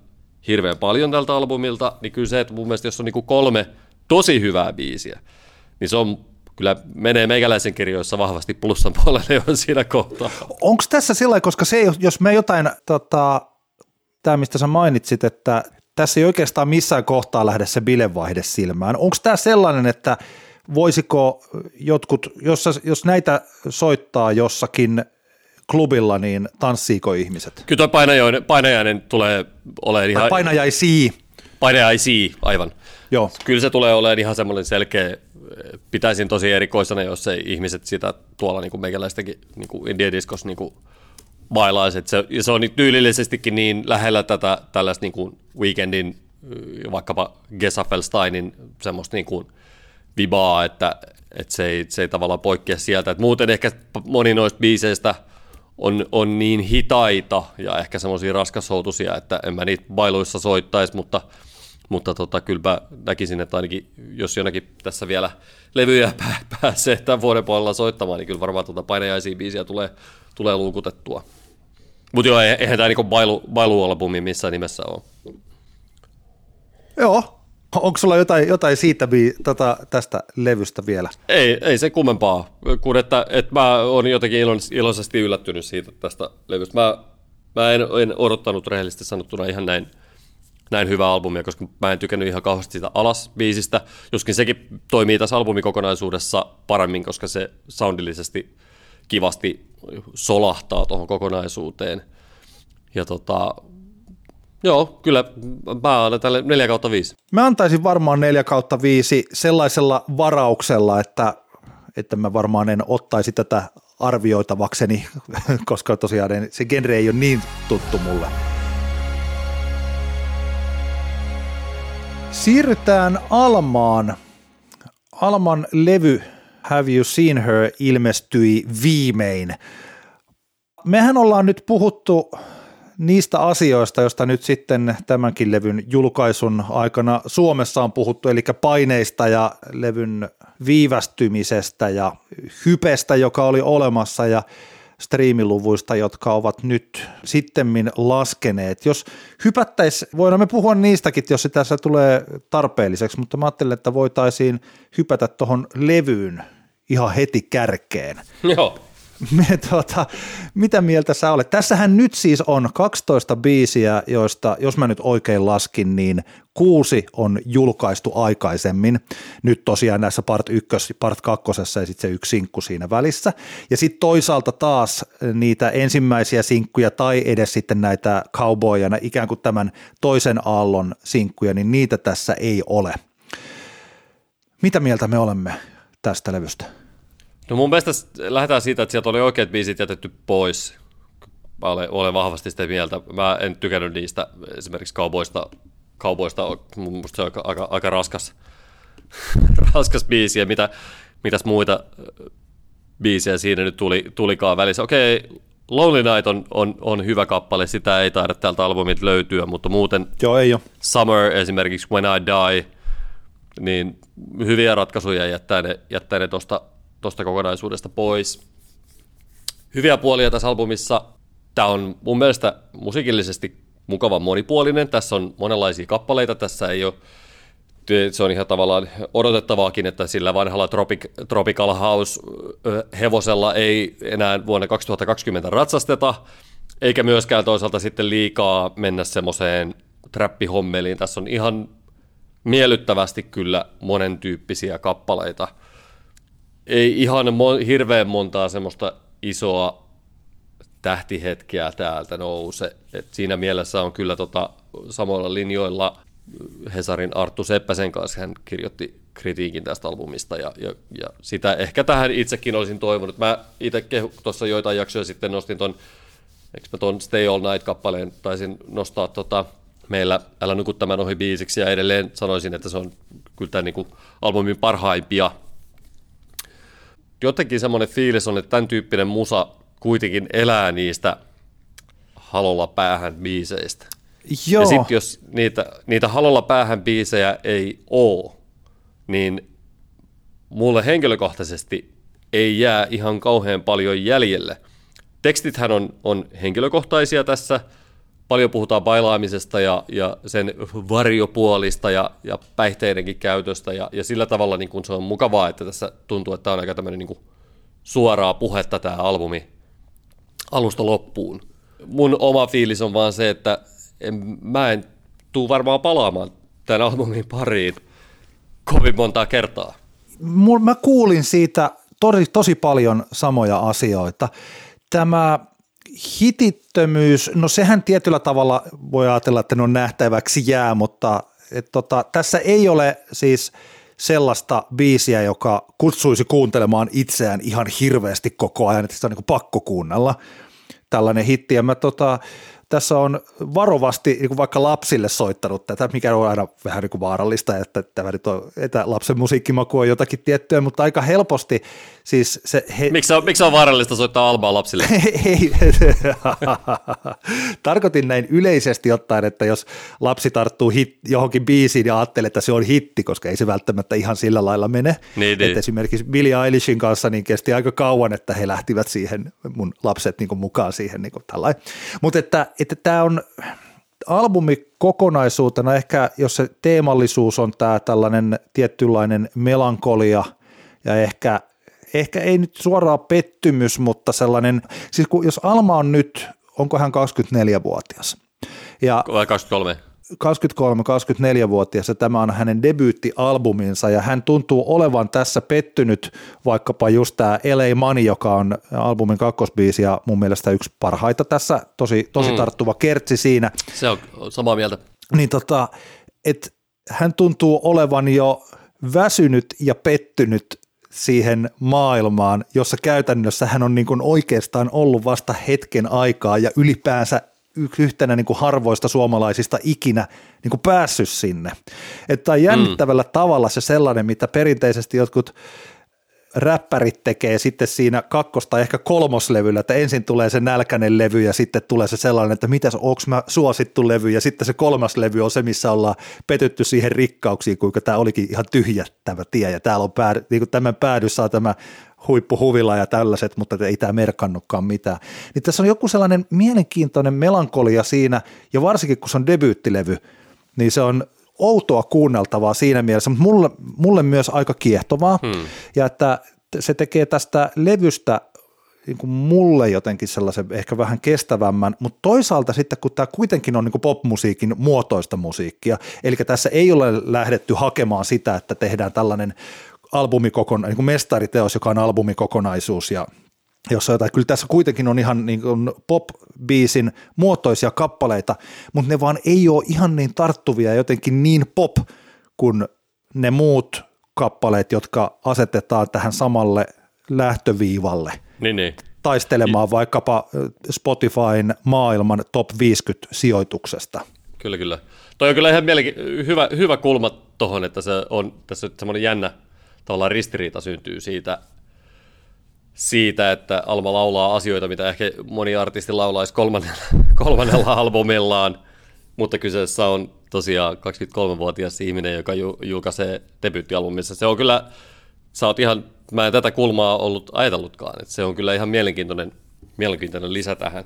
Speaker 2: hirveän paljon tältä albumilta, niin kyllä se, että mun mielestä jos on niin kolme tosi hyvää biisiä, niin se on kyllä menee meikäläisen kirjoissa vahvasti plussan puolelle on siinä kohtaa.
Speaker 3: Onko tässä sillä koska se, jos me jotain, tota, tämä mistä sä mainitsit, että tässä ei oikeastaan missään kohtaa lähde se bilevaihde silmään. Onko tämä sellainen, että voisiko jotkut, jos, jos näitä soittaa jossakin klubilla, niin tanssiiko ihmiset?
Speaker 2: Kyllä tuo painajainen, painajainen tulee olemaan ihan...
Speaker 3: Painajaisia.
Speaker 2: Painajaisia, aivan.
Speaker 3: Joo.
Speaker 2: Kyllä se tulee olemaan ihan semmoinen selkeä, pitäisin tosi erikoisena, jos ei ihmiset sitä tuolla niin meikäläistäkin niin kuin indie discos niin bailaisi. Se, se on tyylillisestikin niin lähellä tätä tällaista niin kuin weekendin, vaikkapa Gesaffelsteinin semmoista niin kuin vibaa, että, että se, ei, se ei tavallaan poikkea sieltä. Et muuten ehkä moni noista biiseistä – on, on niin hitaita ja ehkä semmoisia raskashoutuisia, että en mä niitä bailuissa soittaisi, mutta, mutta tota, kyllä näkisin, että ainakin jos jonakin tässä vielä levyjä pääsee tämän vuoden puolella soittamaan, niin kyllä varmaan tuota painajaisia biisiä tulee, tulee luukutettua. Mutta joo, eihän tämä niinku bailu, bailualbumi missään nimessä ole.
Speaker 3: Joo, Onko sulla jotain, jotain siitä tota, tästä levystä vielä?
Speaker 2: Ei, ei se kummempaa, kun että, että mä oon jotenkin iloisesti yllättynyt siitä tästä levystä. Mä, mä en, en odottanut rehellisesti sanottuna ihan näin, näin hyvää albumia, koska mä en tykännyt ihan kauheasti siitä alas biisistä, joskin sekin toimii tässä albumikokonaisuudessa paremmin, koska se soundillisesti kivasti solahtaa tuohon kokonaisuuteen. Ja tota, Joo, kyllä mä annan tälle 4 kautta 5.
Speaker 3: Mä antaisin varmaan 4 kautta 5 sellaisella varauksella, että, että mä varmaan en ottaisi tätä arvioitavakseni, koska tosiaan se genre ei ole niin tuttu mulle. Siirrytään Almaan. Alman levy Have You Seen Her ilmestyi viimein mehän ollaan nyt puhuttu niistä asioista, joista nyt sitten tämänkin levyn julkaisun aikana Suomessa on puhuttu, eli paineista ja levyn viivästymisestä ja hypestä, joka oli olemassa ja striimiluvuista, jotka ovat nyt sittemmin laskeneet. Jos hypättäisiin, voidaan me puhua niistäkin, jos se tässä tulee tarpeelliseksi, mutta mä ajattelen, että voitaisiin hypätä tuohon levyyn ihan heti kärkeen.
Speaker 2: Joo.
Speaker 3: Me, tuota, mitä mieltä sä olet? Tässähän nyt siis on 12 biisiä, joista, jos mä nyt oikein laskin, niin kuusi on julkaistu aikaisemmin. Nyt tosiaan näissä part 1, part 2 ja sitten se yksi sinkku siinä välissä. Ja sitten toisaalta taas niitä ensimmäisiä sinkkuja tai edes sitten näitä cowboyana ikään kuin tämän toisen aallon sinkkuja, niin niitä tässä ei ole. Mitä mieltä me olemme tästä levystä?
Speaker 2: No mun mielestä lähdetään siitä, että sieltä oli oikeat biisit jätetty pois. Mä olen, olen vahvasti sitä mieltä. Mä en tykännyt niistä esimerkiksi kauboista. Kauboista mun se on aika, aika, aika raskas, raskas biisi. Ja mitä, mitäs muita biisejä siinä nyt tuli, tulikaan välissä. Okei, Lonely Night on, on, on hyvä kappale, sitä ei taida tältä albumilta löytyä, mutta muuten
Speaker 3: Joo, ei ole.
Speaker 2: Summer esimerkiksi When I Die, niin hyviä ratkaisuja jättää ne, jättää ne tuosta tuosta kokonaisuudesta pois. Hyviä puolia tässä albumissa. Tämä on mun mielestä musiikillisesti mukavan monipuolinen. Tässä on monenlaisia kappaleita. Tässä ei ole se on ihan tavallaan odotettavaakin, että sillä vanhalla Tropic, Tropical House-hevosella ei enää vuonna 2020 ratsasteta, eikä myöskään toisaalta sitten liikaa mennä semmoiseen trappihommeliin. Tässä on ihan miellyttävästi kyllä monen tyyppisiä kappaleita – ei ihan mo- hirveän montaa semmoista isoa tähtihetkeä täältä nouse. Et siinä mielessä on kyllä tota, samoilla linjoilla Hesarin Arttu Seppäsen kanssa hän kirjoitti kritiikin tästä albumista ja, ja, ja sitä ehkä tähän itsekin olisin toivonut. Mä itse tuossa joitain jaksoja sitten nostin ton, eikö mä ton Stay All Night-kappaleen taisin nostaa tota, meillä Älä nuku tämän ohi biisiksi ja edelleen sanoisin, että se on kyllä tämän niin albumin parhaimpia jotenkin semmoinen fiilis on, että tämän tyyppinen musa kuitenkin elää niistä halolla päähän biiseistä.
Speaker 3: Joo.
Speaker 2: Ja sitten jos niitä, niitä halolla päähän biisejä ei ole, niin mulle henkilökohtaisesti ei jää ihan kauhean paljon jäljelle. Tekstithän on, on henkilökohtaisia tässä – paljon puhutaan bailaamisesta ja, ja sen varjopuolista ja, ja päihteidenkin käytöstä ja, ja sillä tavalla niin kun se on mukavaa, että tässä tuntuu, että tämä on aika tämmöinen niin suoraa puhetta tämä albumi alusta loppuun. Mun oma fiilis on vaan se, että en, mä en tuu varmaan palaamaan tämän albumin pariin kovin montaa kertaa.
Speaker 3: Mä kuulin siitä tosi, tosi paljon samoja asioita. Tämä hitittömyys, no sehän tietyllä tavalla voi ajatella, että ne on nähtäväksi jää, mutta et tota, tässä ei ole siis sellaista biisiä, joka kutsuisi kuuntelemaan itseään ihan hirveästi koko ajan, että sitä on niin pakko kuunnella tällainen hitti. Ja mä tota, tässä on varovasti niin kuin vaikka lapsille soittanut tätä, mikä on aina vähän niin kuin vaarallista, että tämä nyt on, että lapsen musiikkimaku on jotakin tiettyä, mutta aika helposti siis se...
Speaker 2: He... Miksi, on, miksi on vaarallista soittaa Albaa lapsille?
Speaker 3: Ei, tarkoitin näin yleisesti ottaen, että jos lapsi tarttuu hit, johonkin biisiin ja ajattelee, että se on hitti, koska ei se välttämättä ihan sillä lailla mene. Niin, että niin. esimerkiksi Billie Eilishin kanssa niin kesti aika kauan, että he lähtivät siihen, mun lapset niin mukaan siihen niin tällainen. Mutta että että tämä on albumi kokonaisuutena, ehkä jos se teemallisuus on tämä tällainen tietynlainen melankolia ja ehkä, ehkä ei nyt suoraan pettymys, mutta sellainen, siis kun, jos Alma on nyt, onko hän 24-vuotias?
Speaker 2: Ja, Vai 23?
Speaker 3: 23-24-vuotias ja tämä on hänen debyyttialbuminsa ja hän tuntuu olevan tässä pettynyt vaikkapa just tämä LA Money, joka on albumin kakkosbiisi ja mun mielestä yksi parhaita tässä, tosi, tosi mm. tarttuva kertsi siinä.
Speaker 2: Se on samaa mieltä.
Speaker 3: Niin tota, että hän tuntuu olevan jo väsynyt ja pettynyt siihen maailmaan, jossa käytännössä hän on niin kuin oikeastaan ollut vasta hetken aikaa ja ylipäänsä yhtenä niin kuin harvoista suomalaisista ikinä niin kuin päässyt sinne. Että on jännittävällä mm. tavalla se sellainen, mitä perinteisesti jotkut räppärit tekee sitten siinä kakkosta ehkä kolmoslevyllä, että ensin tulee se nälkäinen levy ja sitten tulee se sellainen, että mitäs, onko mä suosittu levy ja sitten se kolmas levy on se, missä ollaan petytty siihen rikkauksiin, kuinka tämä olikin ihan tyhjä tämä tie ja täällä on pää, niin kuin tämän päädyssä on tämä huippuhuvila ja tällaiset, mutta ei tämä merkannutkaan mitään. Niin tässä on joku sellainen mielenkiintoinen melankolia siinä, ja varsinkin kun se on debyyttilevy, niin se on outoa kuunneltavaa siinä mielessä, mutta mulle, mulle myös aika kiehtovaa, hmm. ja että se tekee tästä levystä niin kuin mulle jotenkin sellaisen ehkä vähän kestävämmän, mutta toisaalta sitten kun tämä kuitenkin on niin kuin popmusiikin muotoista musiikkia, eli tässä ei ole lähdetty hakemaan sitä, että tehdään tällainen albumikokona, niin kuin mestariteos, joka on albumikokonaisuus ja jossa jotain, kyllä tässä kuitenkin on ihan niin kuin pop-biisin muotoisia kappaleita, mutta ne vaan ei ole ihan niin tarttuvia ja jotenkin niin pop kuin ne muut kappaleet, jotka asetetaan tähän samalle lähtöviivalle.
Speaker 2: Niin, niin.
Speaker 3: Taistelemaan vaikkapa Spotifyn maailman top 50 sijoituksesta.
Speaker 2: Kyllä, kyllä. Toi on kyllä ihan mielenki- hyvä, hyvä kulma tuohon, että se on tässä semmoinen jännä tavallaan ristiriita syntyy siitä, siitä, että Alma laulaa asioita, mitä ehkä moni artisti laulaisi kolmannella, kolmannella albumillaan, mutta kyseessä on tosiaan 23-vuotias ihminen, joka julkaisee debyyttialbumissa. Se on kyllä, sä oot ihan, mä en tätä kulmaa ollut ajatellutkaan, että se on kyllä ihan mielenkiintoinen, mielenkiintoinen lisä tähän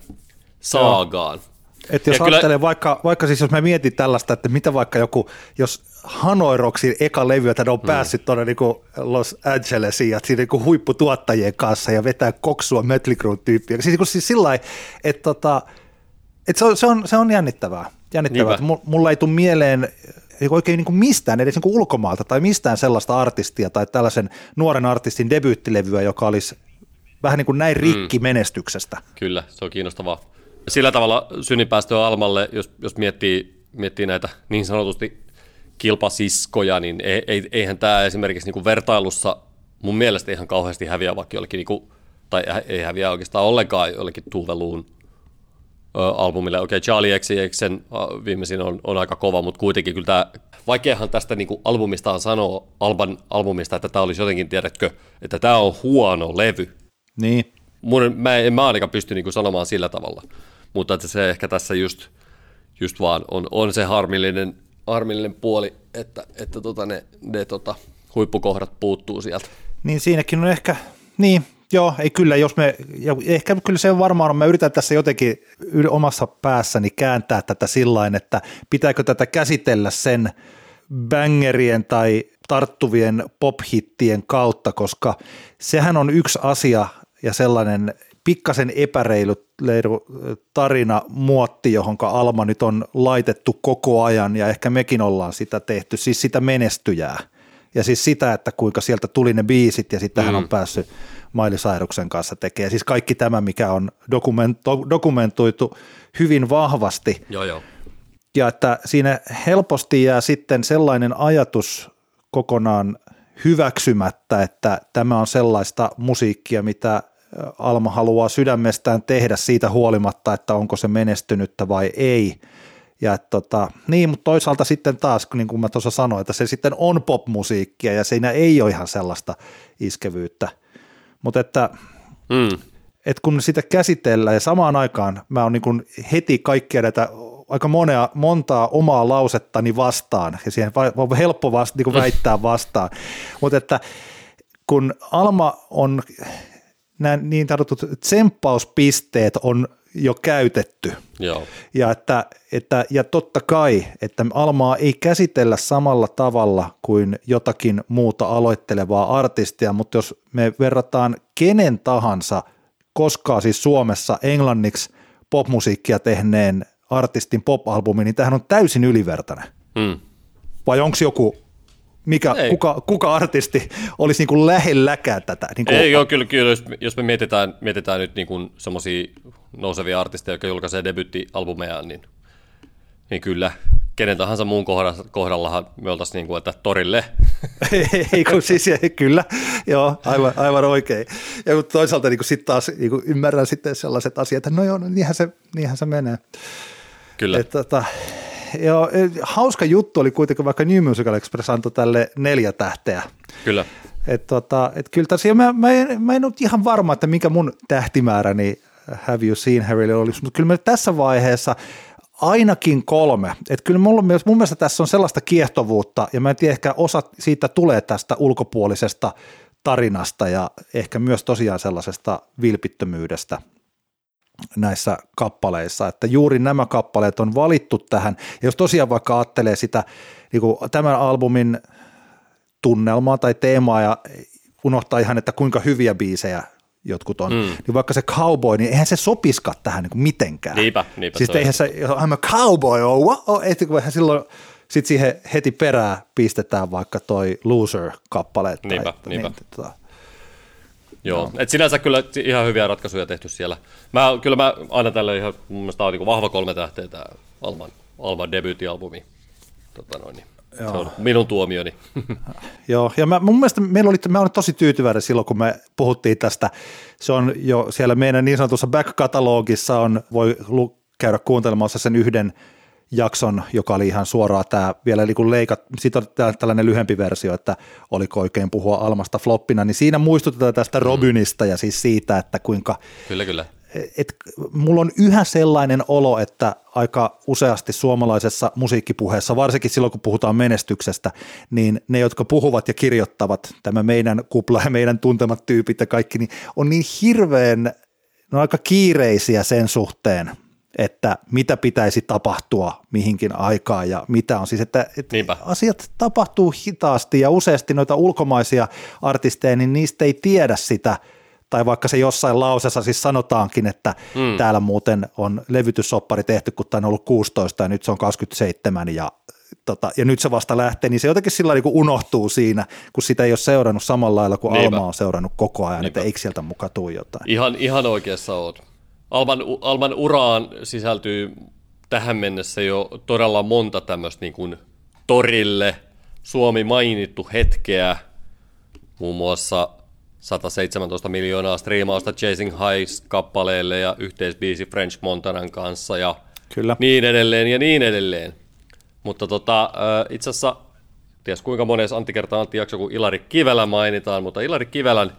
Speaker 2: saagaan. Joo.
Speaker 3: Että jos ja ajattelee kyllä... vaikka, vaikka siis jos mä mietin tällaista, että mitä vaikka joku, jos Hanoi Rocksin eka levy, että ne on mm. päässyt tuonne niin Los Angelesiin ja siinä niin huipputuottajien kanssa ja vetää koksua Mötley Crue-tyyppiä. Siis, niin siis sillä että, tota, että se, on, se, on, se on jännittävää. jännittävää. Että mulla ei tule mieleen oikein niin kuin mistään, edes niin kuin ulkomaalta tai mistään sellaista artistia tai tällaisen nuoren artistin debyyttilevyä, joka olisi vähän niin kuin näin rikki mm. menestyksestä.
Speaker 2: Kyllä, se on kiinnostavaa sillä tavalla synninpäästöä Almalle, jos, jos miettii, miettii näitä niin sanotusti kilpasiskoja, niin ei, eihän tämä esimerkiksi niin kuin vertailussa mun mielestä ihan kauheasti häviä vaikka jollekin, niin kuin, tai ei häviä oikeastaan ollenkaan jollekin Tuveluun albumille. Okei, okay, Charlie XCXen viimeisin on, on aika kova, mutta kuitenkin kyllä tämä, vaikeahan tästä niin kuin albumistaan sanoa, Alban albumista, että tämä olisi jotenkin, tiedätkö, että tämä on huono levy.
Speaker 3: Niin.
Speaker 2: Mun, mä en mä ainakaan pysty niin sanomaan sillä tavalla mutta että se ehkä tässä just, just vaan on, on se harmillinen, harmillinen puoli, että, että tota ne, ne tota, huippukohdat puuttuu sieltä.
Speaker 3: Niin siinäkin on ehkä, niin Joo, ei kyllä, jos me, ja ehkä kyllä se on varmaan, mä yritän tässä jotenkin omassa päässäni kääntää tätä sillä että pitääkö tätä käsitellä sen bangerien tai tarttuvien pop-hittien kautta, koska sehän on yksi asia ja sellainen pikkasen epäreilu tarina muotti, johon Alma nyt on laitettu koko ajan ja ehkä mekin ollaan sitä tehty, siis sitä menestyjää. Ja siis sitä, että kuinka sieltä tuli ne biisit ja sitten mm. hän on päässyt Maili Sairuksen kanssa tekemään. Siis kaikki tämä, mikä on dokumento- dokumentoitu hyvin vahvasti.
Speaker 2: Joo, joo.
Speaker 3: Ja että siinä helposti jää sitten sellainen ajatus kokonaan hyväksymättä, että tämä on sellaista musiikkia, mitä Alma haluaa sydämestään tehdä siitä huolimatta, että onko se menestynyttä vai ei. Ja tota, niin, mutta toisaalta sitten taas, niin kuin mä tuossa sanoin, että se sitten on popmusiikkia ja siinä ei ole ihan sellaista iskevyyttä. Mutta että, mm. että kun sitä käsitellään ja samaan aikaan mä oon niin heti kaikkia näitä aika monea, montaa omaa lausettani vastaan ja siihen on helppo vasta, niin väittää vastaan, mutta että kun Alma on nämä niin tarvitut tsemppauspisteet on jo käytetty.
Speaker 2: Joo.
Speaker 3: Ja, että, että, ja totta kai, että Almaa ei käsitellä samalla tavalla kuin jotakin muuta aloittelevaa artistia, mutta jos me verrataan kenen tahansa koskaan siis Suomessa englanniksi popmusiikkia tehneen artistin pop-albumi, niin tämähän on täysin ylivertainen. Mm. Vai onko joku mikä, kuka, kuka artisti olisi niin kuin lähelläkään tätä. Niin
Speaker 2: kuin Ei, joo, kyllä, kyllä jos, jos me mietitään, mietitään nyt niin semmoisia nousevia artisteja, jotka julkaisee debyttialbumeja, niin, niin kyllä, kenen tahansa muun kohdalla, kohdallahan me oltaisiin niin kuin, että torille.
Speaker 3: Ei, kun siis kyllä, joo, aivan, aivan oikein. Ja toisaalta niin sitten taas niin kuin ymmärrän sitten sellaiset asiat, että no joo, no niinhän se, niinhän se menee.
Speaker 2: Kyllä.
Speaker 3: Et, tota, joo, e, hauska juttu oli kuitenkin, vaikka New Musical Express antoi tälle neljä tähteä.
Speaker 2: Kyllä.
Speaker 3: Et tota, et kyllä tosiaan mä, mä, en, mä en ole ihan varma, että mikä mun tähtimääräni Have You Seen Harrylle olisi, mutta kyllä me tässä vaiheessa ainakin kolme. Että kyllä mulla, mun mielestä tässä on sellaista kiehtovuutta, ja mä en tiedä, ehkä osa siitä tulee tästä ulkopuolisesta tarinasta ja ehkä myös tosiaan sellaisesta vilpittömyydestä näissä kappaleissa, että juuri nämä kappaleet on valittu tähän. Ja jos tosiaan vaikka ajattelee sitä niin kuin tämän albumin tunnelmaa tai teemaa ja unohtaa ihan, että kuinka hyviä biisejä jotkut on, mm. niin vaikka se cowboy, niin eihän se sopiska tähän niin kuin mitenkään.
Speaker 2: Niinpä, niinpä.
Speaker 3: Siis eihän se, I'm a cowboy, oh, what? oh, et, kun silloin sitten siihen heti perään pistetään vaikka toi Loser-kappale.
Speaker 2: Niinpä, tai, niinpä. Niin, tota, Joo, no. et sinänsä kyllä ihan hyviä ratkaisuja tehty siellä. Mä, kyllä mä aina tälle ihan, mun mielestä on niin vahva kolme tähteä tämä Alman, Alman debyyttialbumi. Tota noin, niin. Joo. Se on minun tuomioni.
Speaker 3: Joo, ja mä, mun mielestä meillä oli, mä olin tosi tyytyväinen silloin, kun me puhuttiin tästä. Se on jo siellä meidän niin sanotussa back-katalogissa on, voi käydä kuuntelemassa sen yhden jakson, joka oli ihan suoraan tämä vielä niin leikat, siitä on tällainen lyhempi versio, että oliko oikein puhua Almasta floppina, niin siinä muistutetaan tästä mm. Robinista ja siis siitä, että kuinka
Speaker 2: Kyllä, kyllä.
Speaker 3: et mulla on yhä sellainen olo, että aika useasti suomalaisessa musiikkipuheessa, varsinkin silloin kun puhutaan menestyksestä, niin ne, jotka puhuvat ja kirjoittavat, tämä meidän kupla ja meidän tuntemat tyypit ja kaikki, niin on niin hirveän, ne on aika kiireisiä sen suhteen, että mitä pitäisi tapahtua mihinkin aikaan ja mitä on siis, että, että asiat tapahtuu hitaasti ja useasti noita ulkomaisia artisteja, niin niistä ei tiedä sitä – tai vaikka se jossain lausessa siis sanotaankin, että mm. täällä muuten on levytyssoppari tehty, kun tämä on ollut 16 ja nyt se on 27 ja, tota, ja nyt se vasta lähtee, niin se jotenkin sillä niin unohtuu siinä, kun sitä ei ole seurannut samalla lailla kuin Niinpä. Alma on seurannut koko ajan, Niinpä. että eikö sieltä mukaan tule jotain.
Speaker 2: Ihan, ihan oikeassa oot. Alman, Alman uraan sisältyy tähän mennessä jo todella monta tämmöistä niin kuin torille Suomi mainittu hetkeä, muun muassa 117 miljoonaa striimausta Chasing Highs-kappaleelle ja yhteisbiisi French Montanan kanssa ja Kyllä. niin edelleen ja niin edelleen. Mutta tota, itse asiassa, ties kuinka monessa Antti kertaa Antti jakso, kun Ilari Kivelä mainitaan, mutta Ilari Kivelän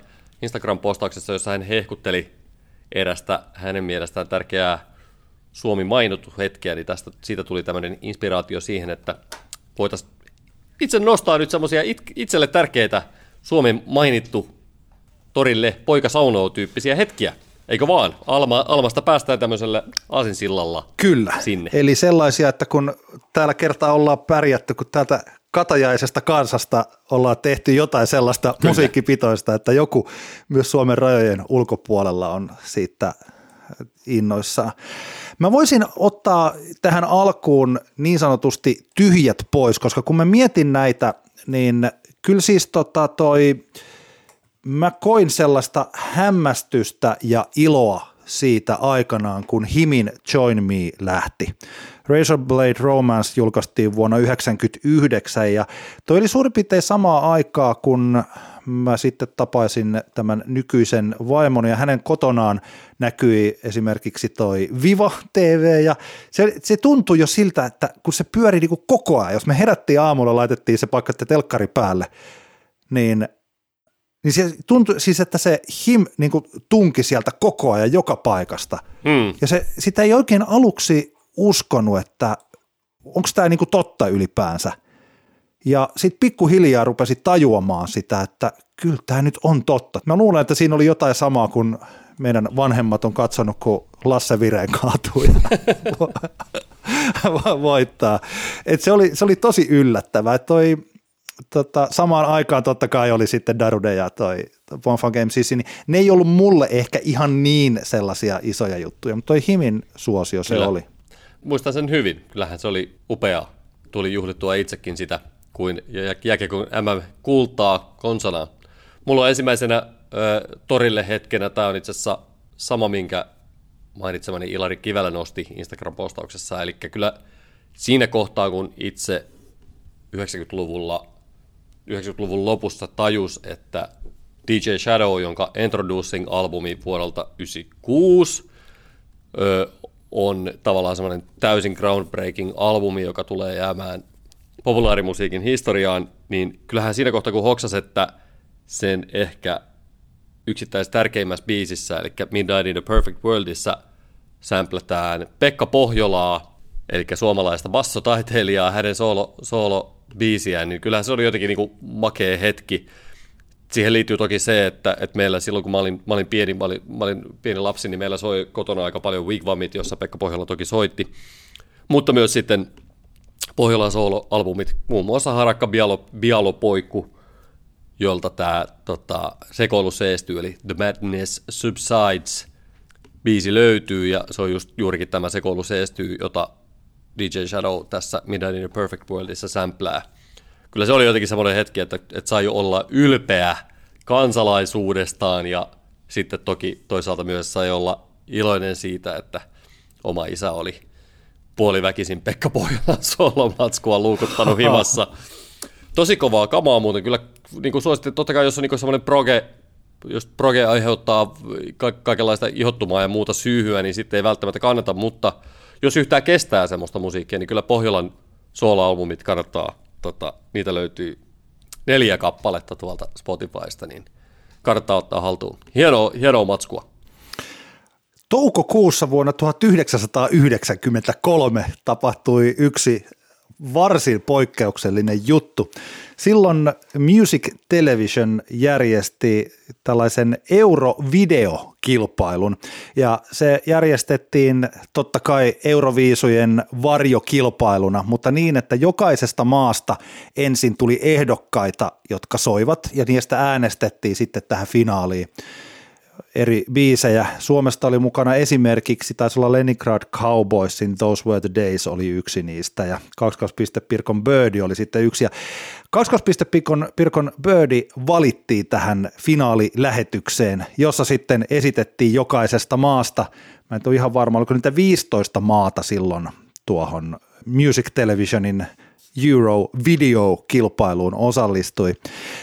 Speaker 2: Instagram-postauksessa, jossa hän hehkutteli erästä hänen mielestään tärkeää Suomi mainittu hetkeä, niin tästä, siitä tuli tämmöinen inspiraatio siihen, että voitaisiin itse nostaa nyt semmoisia itselle tärkeitä Suomen mainittu torille poika saunoo tyyppisiä hetkiä. Eikö vaan? Alma, Almasta päästään tämmöisellä aasinsillalla
Speaker 3: Kyllä.
Speaker 2: sinne.
Speaker 3: Eli sellaisia, että kun täällä kertaa ollaan pärjätty, kun täältä katajaisesta kansasta ollaan tehty jotain sellaista Kyllä. musiikkipitoista, että joku myös Suomen rajojen ulkopuolella on siitä innoissaan. Mä voisin ottaa tähän alkuun niin sanotusti tyhjät pois, koska kun mä mietin näitä, niin kyllä siis tota toi – mä koin sellaista hämmästystä ja iloa siitä aikanaan, kun Himin Join Me lähti. Razor Blade Romance julkaistiin vuonna 1999 ja toi oli suurin piirtein samaa aikaa, kun mä sitten tapaisin tämän nykyisen vaimon ja hänen kotonaan näkyi esimerkiksi toi Viva TV ja se, se tuntui jo siltä, että kun se pyöri niin koko ajan, jos me herättiin aamulla, laitettiin se paikka telkkari päälle, niin – niin se tuntui siis, että se him niin kuin tunki sieltä koko ajan joka paikasta. Mm. Ja se, sitä ei oikein aluksi uskonut, että onko tämä niin kuin totta ylipäänsä. Ja sitten pikkuhiljaa rupesi tajuamaan sitä, että kyllä tämä nyt on totta. Mä luulen, että siinä oli jotain samaa kuin meidän vanhemmat on katsonut, kun Lasse Vireen kaatui voittaa. Et se, oli, se oli tosi yllättävää. Toi tota, samaan aikaan totta kai oli sitten Darude ja toi Bonfire Game CC, niin ne ei ollut mulle ehkä ihan niin sellaisia isoja juttuja, mutta toi Himin suosio se
Speaker 2: Kyllä.
Speaker 3: oli.
Speaker 2: Muistan sen hyvin, kyllähän se oli upea. Tuli juhlittua itsekin sitä kuin jääkiekon MM kultaa konsanaan. Mulla on ensimmäisenä ö, torille hetkenä, tämä on itse asiassa sama, minkä mainitsemani Ilari Kivelä nosti Instagram-postauksessa, eli kyllä siinä kohtaa, kun itse 90-luvulla 90-luvun lopussa tajus, että DJ Shadow, jonka Introducing-albumi vuodelta 1996 on tavallaan semmoinen täysin groundbreaking albumi, joka tulee jäämään populaarimusiikin historiaan, niin kyllähän siinä kohtaa kun hoksas, että sen ehkä yksittäisessä tärkeimmässä biisissä, eli Midnight in the Perfect Worldissa sampletään Pekka Pohjolaa, eli suomalaista bassotaiteilijaa, hänen soolo, soolo-biisiään, niin kyllähän se oli jotenkin niin kuin makea hetki. Siihen liittyy toki se, että, että meillä silloin kun mä olin, mä olin, pieni, mä olin, mä olin pieni lapsi, niin meillä soi kotona aika paljon Wigwamit, jossa Pekka Pohjola toki soitti, mutta myös sitten Pohjolan soolo-albumit, muun muassa Harakka Bialo, Bialo Poikku, jolta tämä tota, sekoilu seestyy, eli The Madness Subsides biisi löytyy, ja se on just juurikin tämä sekoilu seestyy, jota DJ Shadow tässä Midnight in the Perfect Worldissa sämplää. Kyllä se oli jotenkin semmoinen hetki, että, että sai olla ylpeä kansalaisuudestaan, ja sitten toki toisaalta myös sai olla iloinen siitä, että oma isä oli puoliväkisin Pekka Pohjolan solomatskua luukuttanut himassa. Tosi kovaa kamaa muuten, kyllä niin kuin suosittiin, totta kai jos on niin semmoinen proge, jos proge aiheuttaa ka- kaikenlaista ihottumaa ja muuta syyhyä, niin sitten ei välttämättä kannata, mutta jos yhtään kestää semmoista musiikkia, niin kyllä Pohjolan soola-albumit kannattaa, tota, niitä löytyy neljä kappaletta tuolta Spotifysta, niin kannattaa ottaa haltuun. Hienoa, hienoa matskua.
Speaker 3: Toukokuussa vuonna 1993 tapahtui yksi varsin poikkeuksellinen juttu. Silloin Music Television järjesti tällaisen Eurovideo-kilpailun ja se järjestettiin totta kai Euroviisujen varjokilpailuna, mutta niin, että jokaisesta maasta ensin tuli ehdokkaita, jotka soivat ja niistä äänestettiin sitten tähän finaaliin eri biisejä. Suomesta oli mukana esimerkiksi, taisi olla Leningrad Cowboysin Those Were the Days oli yksi niistä ja 22. Pirkon Birdie oli sitten yksi. Ja 22. Pirkon, Pirkon Birdie valittiin tähän finaalilähetykseen, jossa sitten esitettiin jokaisesta maasta, mä en ole ihan varma, oliko niitä 15 maata silloin tuohon Music Televisionin Euro Video-kilpailuun osallistui.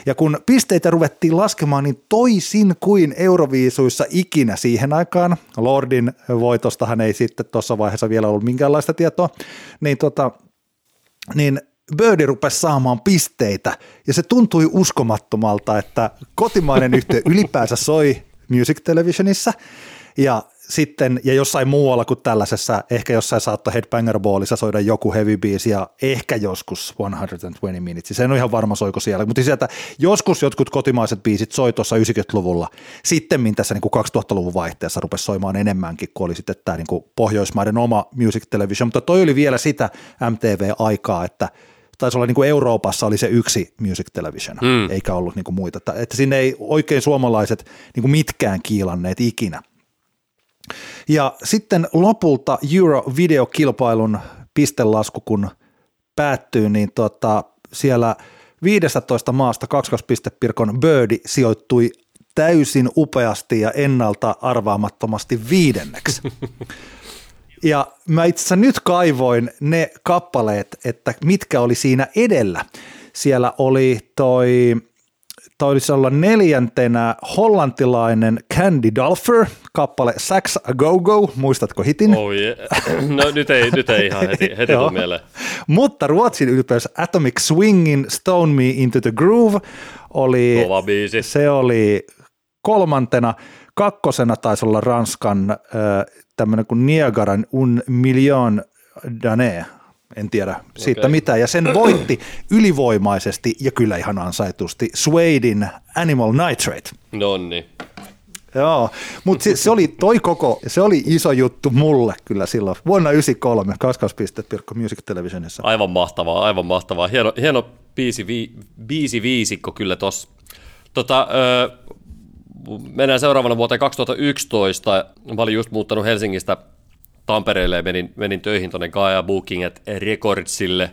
Speaker 3: Ja kun pisteitä ruvettiin laskemaan, niin toisin kuin Euroviisuissa ikinä siihen aikaan, Lordin voitostahan ei sitten tuossa vaiheessa vielä ollut minkäänlaista tietoa, niin, tota, niin Birdi rupesi saamaan pisteitä ja se tuntui uskomattomalta, että kotimainen yhtiö ylipäänsä soi Music Televisionissa ja sitten, ja jossain muualla kuin tällaisessa, ehkä jossain saattoi Headbanger Ballissa soida joku heavy biisi ja ehkä joskus 120 Minutes, se en ole ihan varma soiko siellä, mutta sieltä joskus jotkut kotimaiset biisit soi tuossa 90-luvulla, sitten tässä niin kuin 2000-luvun vaihteessa rupesi soimaan enemmänkin, kun oli sitten tämä niin kuin Pohjoismaiden oma Music Television, mutta toi oli vielä sitä MTV-aikaa, että taisi olla niin kuin Euroopassa oli se yksi music television, mm. eikä ollut niin kuin muita. Että, että sinne ei oikein suomalaiset niin kuin mitkään kiilanneet ikinä. Ja sitten lopulta Euro-videokilpailun pistelasku, kun päättyy, niin tota, siellä 15 maasta 22 Pirkon Birdi sijoittui täysin upeasti ja ennalta arvaamattomasti viidenneksi. Ja mä itse asiassa nyt kaivoin ne kappaleet, että mitkä oli siinä edellä. Siellä oli toi taisi olla neljäntenä hollantilainen Candy Dulfer, kappale Sax a Go Go, muistatko hitin?
Speaker 2: Oh yeah. No nyt ei, nyt ei ihan heti, heti tule mieleen.
Speaker 3: Mutta Ruotsin ylpeys Atomic Swingin Stone Me Into the Groove oli,
Speaker 2: Kova biisi.
Speaker 3: se oli kolmantena, kakkosena taisi olla Ranskan äh, tämmöinen kuin Niagaran Un Million d'années, en tiedä siitä okay. mitään, ja sen voitti ylivoimaisesti ja kyllä ihan ansaitusti Suedein Animal Nitrate.
Speaker 2: Nonni.
Speaker 3: Joo, mutta se, se, oli toi koko, se oli iso juttu mulle kyllä silloin, vuonna 1993, kaskaspistet Pirkko Music Televisionissa.
Speaker 2: Aivan mahtavaa, aivan mahtavaa. Hieno, hieno biisi, vi, biisi viisikko kyllä tossa. Tota, ö, mennään seuraavana vuoteen 2011. Mä olin just muuttanut Helsingistä Tampereelle ja menin, menin töihin tuonne Gaia Booking at Recordsille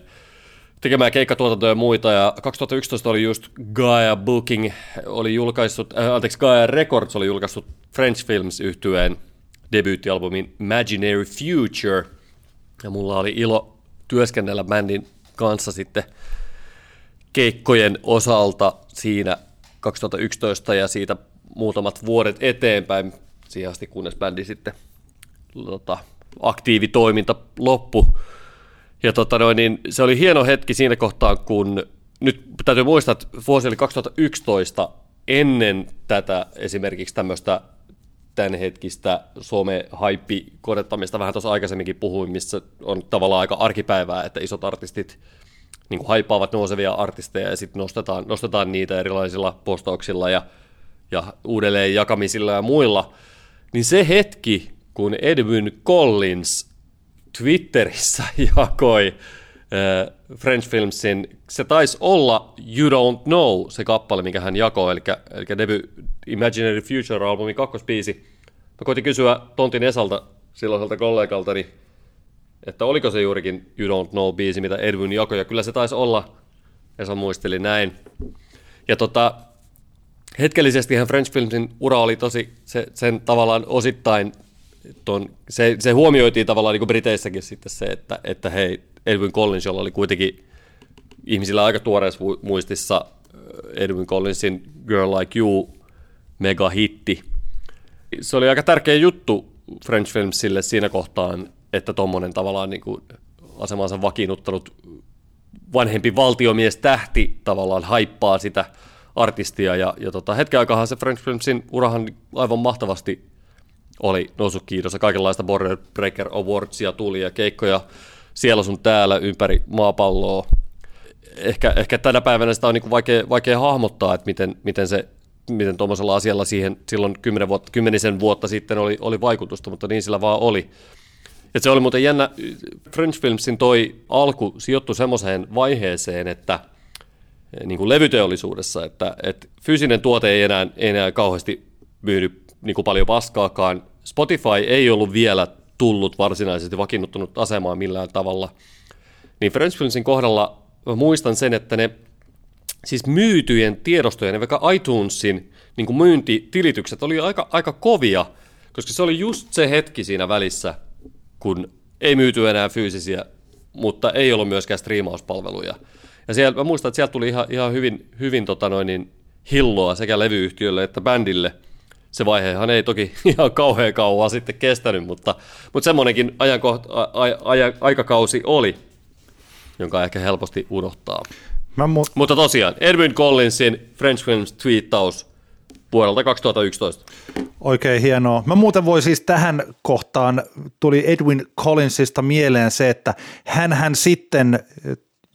Speaker 2: tekemään keikkatuotantoja ja muita, ja 2011 oli just Gaia Booking, oli julkaissut, äh, anteeksi, Gaia Records oli julkaissut French Films yhtyeen debyyttialbumin Imaginary Future, ja mulla oli ilo työskennellä bändin kanssa sitten keikkojen osalta siinä 2011 ja siitä muutamat vuodet eteenpäin, siihen asti kunnes bändi sitten tota, aktiivitoiminta loppu. Ja tota noin, niin se oli hieno hetki siinä kohtaa, kun nyt täytyy muistaa, että vuosi oli 2011, ennen tätä esimerkiksi tämmöistä tämänhetkistä some-haippi-kodettamista vähän tuossa aikaisemminkin puhuin, missä on tavallaan aika arkipäivää, että isot artistit niin kuin haippaavat nousevia artisteja ja sitten nostetaan, nostetaan niitä erilaisilla postauksilla ja, ja uudelleen jakamisilla ja muilla, niin se hetki, kun Edwin Collins Twitterissä jakoi French Filmsin, se taisi olla You Don't Know, se kappale, mikä hän jakoi, eli, eli debut Imaginary Future-albumin kakkospiisi. Mä koitin kysyä Tontin Esalta, silloiselta kollegaltani, että oliko se juurikin You Don't Know-biisi, mitä Edwin jakoi, ja kyllä se taisi olla, Esa muisteli näin. Ja tota, hetkellisesti French Filmsin ura oli tosi, se, sen tavallaan osittain, ton, se, se huomioitiin tavallaan niin kuin Briteissäkin sitten se, että, että hei, Edwin Collins, jolla oli kuitenkin ihmisillä aika tuoreessa muistissa Edwin Collinsin Girl Like You mega hitti. Se oli aika tärkeä juttu French Filmsille siinä kohtaan, että tuommoinen tavallaan niin kuin asemansa vakiinnuttanut vanhempi valtiomies tähti tavallaan haippaa sitä artistia. Ja, ja tota, hetken aikahan se French Filmsin urahan aivan mahtavasti oli noussut kiitossa. Kaikenlaista Border Breaker Awardsia tuli ja keikkoja siellä sun täällä ympäri maapalloa. Ehkä, ehkä tänä päivänä sitä on niin vaikea, vaikea hahmottaa, että miten, miten se miten tuommoisella asialla siihen silloin kymmenen vuotta, kymmenisen vuotta sitten oli, oli vaikutusta, mutta niin sillä vaan oli. Et se oli muuten jännä, French Filmsin toi alku sijoittui semmoiseen vaiheeseen, että niin kuin levyteollisuudessa, että, että fyysinen tuote ei enää, ei enää kauheasti myydy niin kuin paljon paskaakaan. Spotify ei ollut vielä tullut varsinaisesti vakiinnuttunut asemaan millään tavalla. Niin French Filmsin kohdalla mä muistan sen, että ne siis myytyjen tiedostojen vaikka iTunesin niin kuin myyntitilitykset oli aika, aika kovia, koska se oli just se hetki siinä välissä, kun ei myyty enää fyysisiä, mutta ei ollut myöskään striimauspalveluja. Ja siellä, mä muistan, että sieltä tuli ihan, ihan hyvin, hyvin tota noin, niin hilloa sekä levyyhtiölle että bändille. Se vaihehan ei toki ihan kauhean kauan sitten kestänyt, mutta, mutta semmoinenkin ajankoht, a, a, a, aikakausi oli, jonka ehkä helposti unohtaa. Mä mu- Mutta tosiaan, Edwin Collinsin French Films twiittaus vuodelta 2011.
Speaker 3: Oikein hienoa. Mä muuten voi siis tähän kohtaan, tuli Edwin Collinsista mieleen se, että hän hän sitten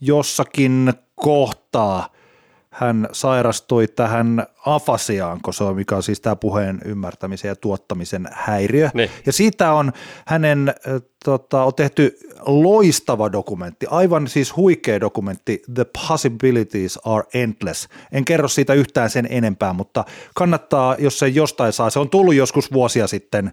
Speaker 3: jossakin kohtaa – hän sairastui tähän afasiaan, se on, mikä on siis tämä puheen ymmärtämisen ja tuottamisen häiriö. Ne. Ja siitä on hänen, tota, on tehty loistava dokumentti, aivan siis huikea dokumentti, The Possibilities Are Endless. En kerro siitä yhtään sen enempää, mutta kannattaa, jos se jostain saa. Se on tullut joskus vuosia sitten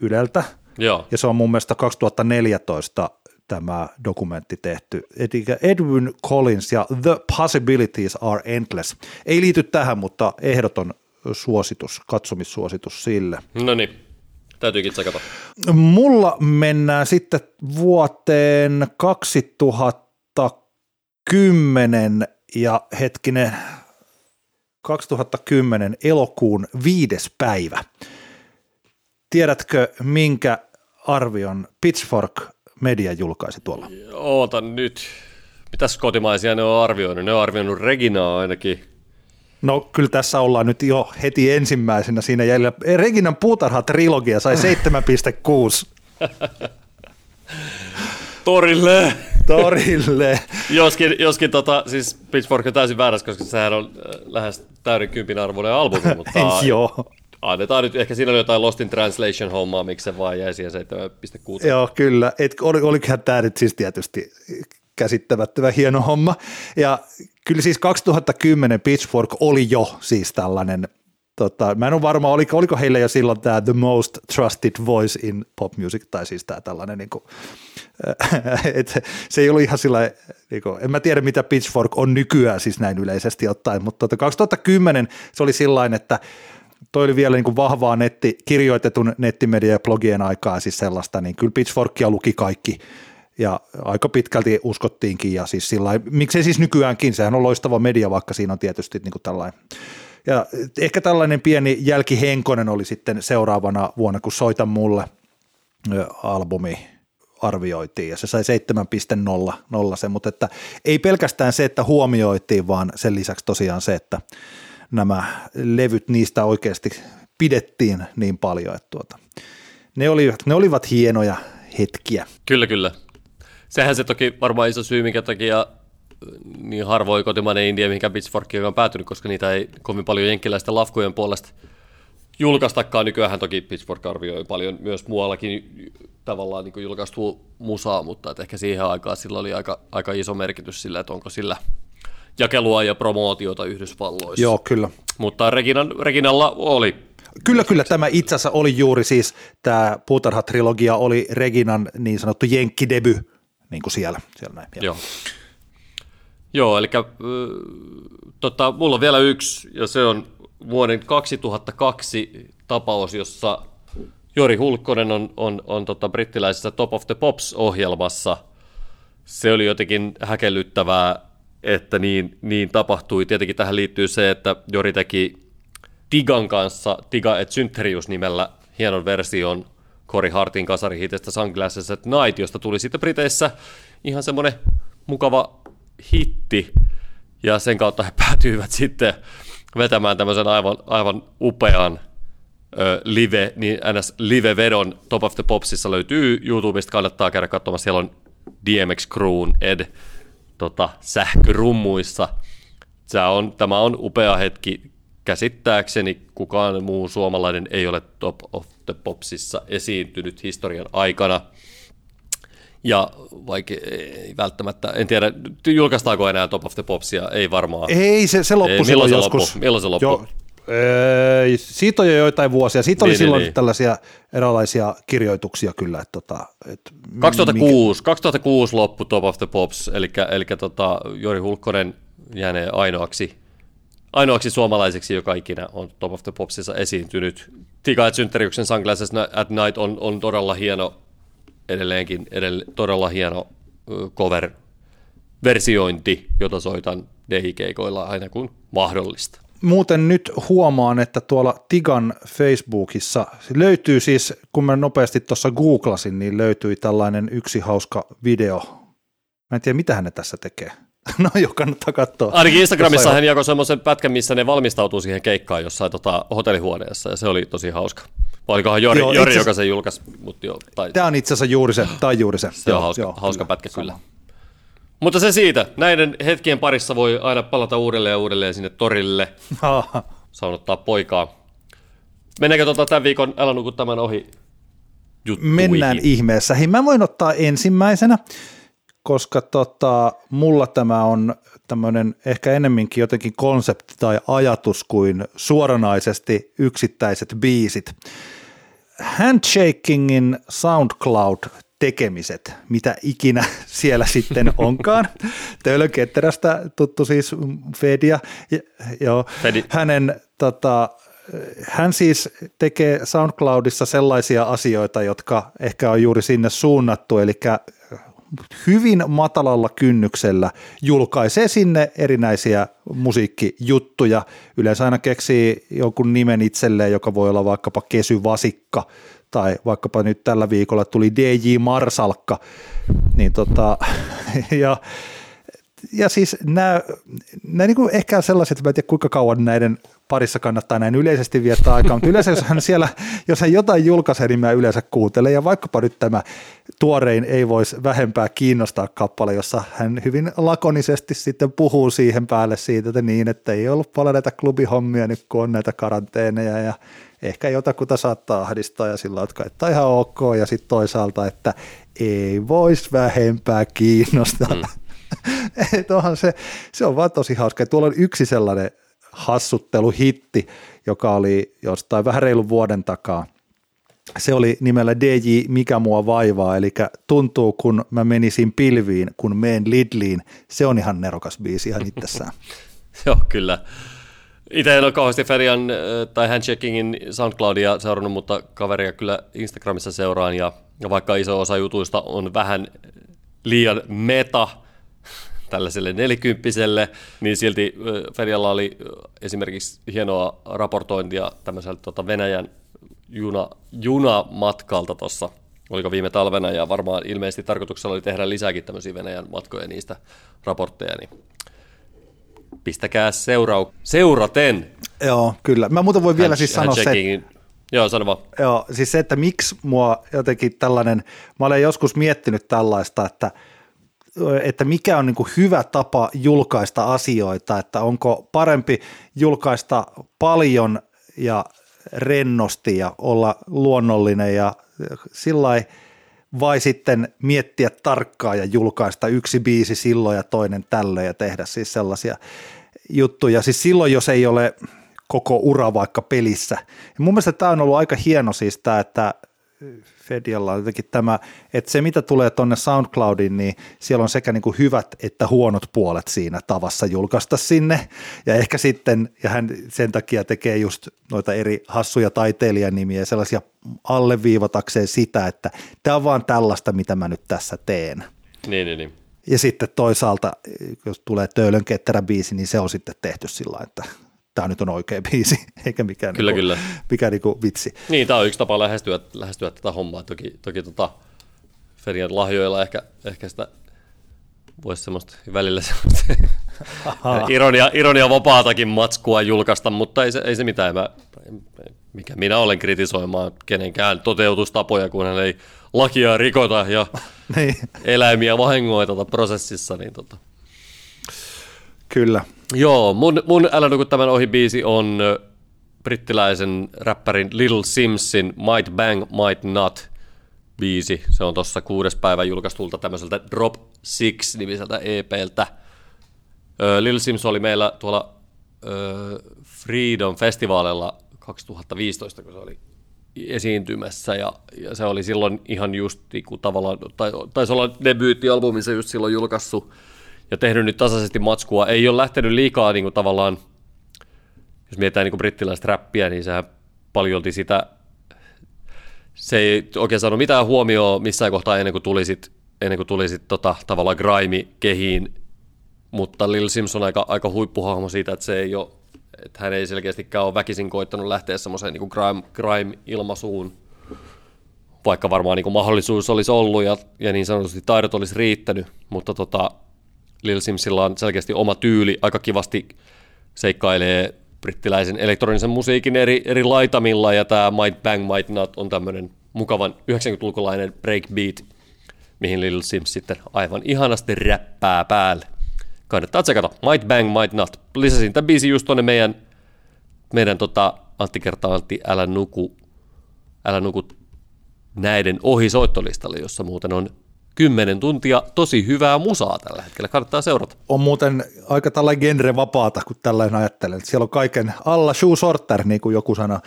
Speaker 3: Yleltä, Joo. ja se on mun mielestä 2014 tämä dokumentti tehty. Eli Edwin Collins ja The Possibilities Are Endless. Ei liity tähän, mutta ehdoton suositus, katsomissuositus sille.
Speaker 2: No niin, täytyykin tsekata.
Speaker 3: Mulla mennään sitten vuoteen 2010 ja hetkinen 2010 elokuun viides päivä. Tiedätkö, minkä arvion Pitchfork media julkaisi tuolla?
Speaker 2: Ootan nyt. Mitäs kotimaisia ne on arvioinut? Ne on arvioinut Reginaa ainakin.
Speaker 3: No kyllä tässä ollaan nyt jo heti ensimmäisenä siinä jäljellä. Reginan puutarha-trilogia sai 7,6.
Speaker 2: Torille!
Speaker 3: Torille!
Speaker 2: joskin, joskin tota, siis Pitchfork on täysin väärässä, koska sehän on äh, lähes täyden kympin arvoinen albumi, mutta
Speaker 3: Joo.
Speaker 2: Annetaan nyt, ehkä siinä oli jotain Lost in Translation-hommaa, miksi se vaan jäi siihen 7,6.
Speaker 3: Joo, kyllä. Et, oli, olikohan tämä nyt siis tietysti käsittämättömän hieno homma. Ja kyllä siis 2010 Pitchfork oli jo siis tällainen, tota, mä en ole varma, oliko, oliko heillä jo silloin tämä The Most Trusted Voice in Pop Music, tai siis tämä tällainen, niin kuin, et se ei ollut ihan sillä, niin kuin, en mä tiedä mitä Pitchfork on nykyään siis näin yleisesti ottaen, mutta tota 2010 se oli sillain, että toi oli vielä niin kuin vahvaa netti, kirjoitetun nettimedia ja blogien aikaa siis sellaista, niin kyllä Pitchforkia luki kaikki. Ja aika pitkälti uskottiinkin ja siis sillä miksei siis nykyäänkin, sehän on loistava media, vaikka siinä on tietysti niin kuin tällainen. Ja ehkä tällainen pieni jälkihenkonen oli sitten seuraavana vuonna, kun Soita mulle albumi arvioitiin ja se sai 7.0 se, mutta että ei pelkästään se, että huomioitiin, vaan sen lisäksi tosiaan se, että nämä levyt, niistä oikeasti pidettiin niin paljon, että tuota, ne, olivat, ne olivat hienoja hetkiä.
Speaker 2: Kyllä, kyllä. Sehän se toki varmaan iso syy, minkä takia niin harvoin kotimainen India, mihinkä Pitchfork on päätynyt, koska niitä ei kovin paljon jenkkiläisten lafkojen puolesta julkaistakaan. Nykyään toki Pitchfork arvioi paljon myös muuallakin tavallaan niin julkaistu musaa, mutta että ehkä siihen aikaan sillä oli aika, aika iso merkitys sillä, että onko sillä jakelua ja promootiota Yhdysvalloissa.
Speaker 3: Joo, kyllä.
Speaker 2: Mutta Reginan, Reginalla oli.
Speaker 3: Kyllä, kyllä. Tämä itse asiassa oli juuri siis, tämä Puutarha-trilogia oli Reginan niin sanottu jenkkideby, niin kuin siellä. siellä näin.
Speaker 2: Joo. Joo, eli äh, tota, mulla on vielä yksi, ja se on vuoden 2002 tapaus, jossa Jori Hulkkonen on, on, on tota brittiläisessä Top of the Pops-ohjelmassa. Se oli jotenkin häkellyttävää, että niin, niin tapahtui. Tietenkin tähän liittyy se, että Jori teki Tigan kanssa, Tiga et Syntherius nimellä, hienon version Cory Hartin kasarihitistä Sunglasses at Night, josta tuli sitten Briteissä ihan semmoinen mukava hitti, ja sen kautta he päätyivät sitten vetämään tämmöisen aivan, aivan upean ö, live, niin ns. live-vedon Top of the Popsissa löytyy YouTubesta, kannattaa käydä katsomassa, siellä on DMX Crewn Ed tota, sähkörummuissa. Tämä on, tämä on upea hetki. Käsittääkseni kukaan muu suomalainen ei ole Top of the Popsissa esiintynyt historian aikana. Ja vaikka ei välttämättä, en tiedä, julkaistaako enää Top of the Popsia, ei varmaan.
Speaker 3: Ei, se, se loppui
Speaker 2: ei,
Speaker 3: silloin
Speaker 2: se
Speaker 3: joskus.
Speaker 2: Loppu? Milloin se loppui? Jo,
Speaker 3: siitä on jo joitain vuosia. Siitä oli niin, niin silloin niin. tällaisia erilaisia kirjoituksia kyllä. Että, tota, että
Speaker 2: 2006, mikä... 2006 loppu Top of the Pops, eli, eli tota, Jori Hulkkonen jäänee ainoaksi, ainoaksi suomalaiseksi, joka ikinä on Top of the Popsissa esiintynyt. Tika Synteriuksen Sunglasses at Night on, on todella hieno edelleenkin edelle, todella hieno cover-versiointi, jota soitan DJ-keikoilla aina kun mahdollista.
Speaker 3: Muuten nyt huomaan, että tuolla Tigan Facebookissa löytyy siis, kun mä nopeasti tuossa googlasin, niin löytyi tällainen yksi hauska video. Mä en tiedä, mitä hän tässä tekee. No jo, kannattaa katsoa.
Speaker 2: Ainakin Instagramissa hän jakoi semmoisen pätkän, missä ne valmistautuu siihen keikkaan jossain tota, hotellihuoneessa, ja se oli tosi hauska. Vai olikohan Jori, joo, Jori joka sen julkaisi? Mutta jo, tai...
Speaker 3: Tämä on itse asiassa juuri se, tai juuri se.
Speaker 2: Se joo, on hauska, joo, hauska kyllä, pätkä kyllä. Mutta se siitä. Näiden hetkien parissa voi aina palata uudelleen ja uudelleen sinne torille. Saunottaa poikaa. Mennäänkö tuota tämän viikon Älä nuku tämän ohi juttuihin?
Speaker 3: Mennään ihmeessä. Hei, mä voin ottaa ensimmäisenä, koska tota, mulla tämä on tämmöinen ehkä enemminkin jotenkin konsepti tai ajatus kuin suoranaisesti yksittäiset biisit. Handshakingin SoundCloud tekemiset, mitä ikinä siellä sitten onkaan. Töölönketterästä tuttu siis Fedia. Joo, Fedi. Hänen tota, hän siis tekee SoundCloudissa sellaisia asioita, jotka ehkä on juuri sinne suunnattu, eli hyvin matalalla kynnyksellä julkaisee sinne erinäisiä musiikkijuttuja. Yleensä aina keksii jonkun nimen itselleen, joka voi olla vaikkapa Kesy Vasikka tai vaikkapa nyt tällä viikolla tuli DJ Marsalkka. Niin tota, ja ja siis nämä, nämä niin kuin ehkä sellaiset, että mä en tiedä kuinka kauan näiden parissa kannattaa näin yleisesti viettää aikaa, mutta yleensä jos hän siellä, jos hän jotain julkaisee, niin mä yleensä kuuntelen, ja vaikkapa nyt tämä tuorein ei voisi vähempää kiinnostaa kappale, jossa hän hyvin lakonisesti sitten puhuu siihen päälle siitä, että niin, että ei ollut paljon näitä klubihommia nyt, kun on näitä karanteeneja, ja ehkä jotakuta saattaa ahdistaa, ja sillä että on ihan ok, ja sitten toisaalta, että ei voisi vähempää kiinnostaa. Mm. Et onhan se, se on vaan tosi hauska. Tuolla on yksi sellainen hassutteluhitti, joka oli jostain vähän reilun vuoden takaa. Se oli nimellä DJ Mikä mua vaivaa, eli tuntuu kun mä menisin pilviin, kun meen Lidliin. Se on ihan nerokas biisi ihan itsessään.
Speaker 2: Joo, kyllä. Itse en ole kauheasti Ferian tai Handshakingin SoundCloudia seurannut, mutta kaveria kyllä Instagramissa seuraan, ja vaikka iso osa jutuista on vähän liian meta, tällaiselle nelikymppiselle, niin silti Fedialla oli esimerkiksi hienoa raportointia tämmöiseltä tota Venäjän juna, junamatkalta tuossa, oliko viime talvena, ja varmaan ilmeisesti tarkoituksella oli tehdä lisääkin tämmöisiä Venäjän matkoja niistä raportteja, niin pistäkää seurau- seuraten.
Speaker 3: Joo, kyllä. Mä muuten voin vielä siis sanoa se,
Speaker 2: Joo, sano vaan.
Speaker 3: Joo, siis se, että miksi mua jotenkin tällainen, mä olen joskus miettinyt tällaista, että että mikä on niin kuin hyvä tapa julkaista asioita, että onko parempi julkaista paljon ja rennosti ja olla luonnollinen ja sillä vai sitten miettiä tarkkaan ja julkaista yksi biisi silloin ja toinen tällöin ja tehdä siis sellaisia juttuja. Siis silloin, jos ei ole koko ura vaikka pelissä. Ja mun mielestä tämä on ollut aika hieno siis tämä, että Fedialla on jotenkin tämä, että se mitä tulee tuonne SoundCloudiin, niin siellä on sekä niin kuin hyvät että huonot puolet siinä tavassa julkaista sinne. Ja ehkä sitten, ja hän sen takia tekee just noita eri hassuja taiteilijanimiä ja sellaisia alleviivatakseen sitä, että tämä on vaan tällaista, mitä mä nyt tässä teen.
Speaker 2: Niin, niin, niin.
Speaker 3: Ja sitten toisaalta, jos tulee Töölön ketterä biisi, niin se on sitten tehty sillä että tämä nyt on oikea biisi, eikä mikään,
Speaker 2: kyllä,
Speaker 3: niinku,
Speaker 2: kyllä.
Speaker 3: mikään niinku vitsi.
Speaker 2: Niin, tämä on yksi tapa lähestyä, lähestyä tätä hommaa. Toki, toki tota, Ferian lahjoilla ehkä, ehkä sitä voisi semmoista välillä semmoista ironia, ironia vapaatakin matskua julkaista, mutta ei se, ei se mitään. Mä, mikä minä olen kritisoimaan kenenkään toteutustapoja, kun hän ei lakia rikota ja niin. eläimiä vahingoiteta prosessissa. Niin tota.
Speaker 3: Kyllä.
Speaker 2: Joo, mun, mun Älä nuku tämän ohi biisi on brittiläisen räppärin Little Simsin Might Bang, Might Not biisi. Se on tuossa kuudes päivä julkaistulta tämmöiseltä Drop Six nimiseltä EPltä. Little Sims oli meillä tuolla Freedom Festivalilla 2015, kun se oli esiintymässä ja, ja se oli silloin ihan just niin kuin tavallaan, tai, taisi olla debyyttialbuminsa just silloin julkaissut ja tehnyt nyt tasaisesti matskua. Ei ole lähtenyt liikaa niin kuin tavallaan, jos mietitään niin kuin brittiläistä räppiä, niin sehän paljolti sitä, se ei oikein saanut mitään huomioon missään kohtaa ennen kuin tulisit, ennen kuin tulisit tota, tavallaan grime-kehiin, mutta Lil Simpson on aika, aika huippuhahmo siitä, että se ei ole, että hän ei selkeästikään ole väkisin koittanut lähteä semmoiseen niin grime, grime-ilmaisuun, vaikka varmaan niin kuin mahdollisuus olisi ollut ja, ja niin sanotusti taidot olisi riittänyt, mutta tota, Lil Simsilla on selkeästi oma tyyli, aika kivasti seikkailee brittiläisen elektronisen musiikin eri, eri laitamilla, ja tämä Might Bang Might Not on tämmöinen mukavan 90-lukulainen breakbeat, mihin Lil Sims sitten aivan ihanasti räppää päälle. Kannattaa tsekata. Might Bang Might Not. Lisäsin tämän biisin just tuonne meidän, meidän tota, Antti kertaa Antti, älä nuku, älä nuku näiden ohi soittolistalle, jossa muuten on 10 tuntia tosi hyvää musaa tällä hetkellä. Kannattaa seurata.
Speaker 3: On muuten aika tällainen genre vapaata, kun tällainen ajattelen. Siellä on kaiken alla shoe sorter, niin kuin joku sana.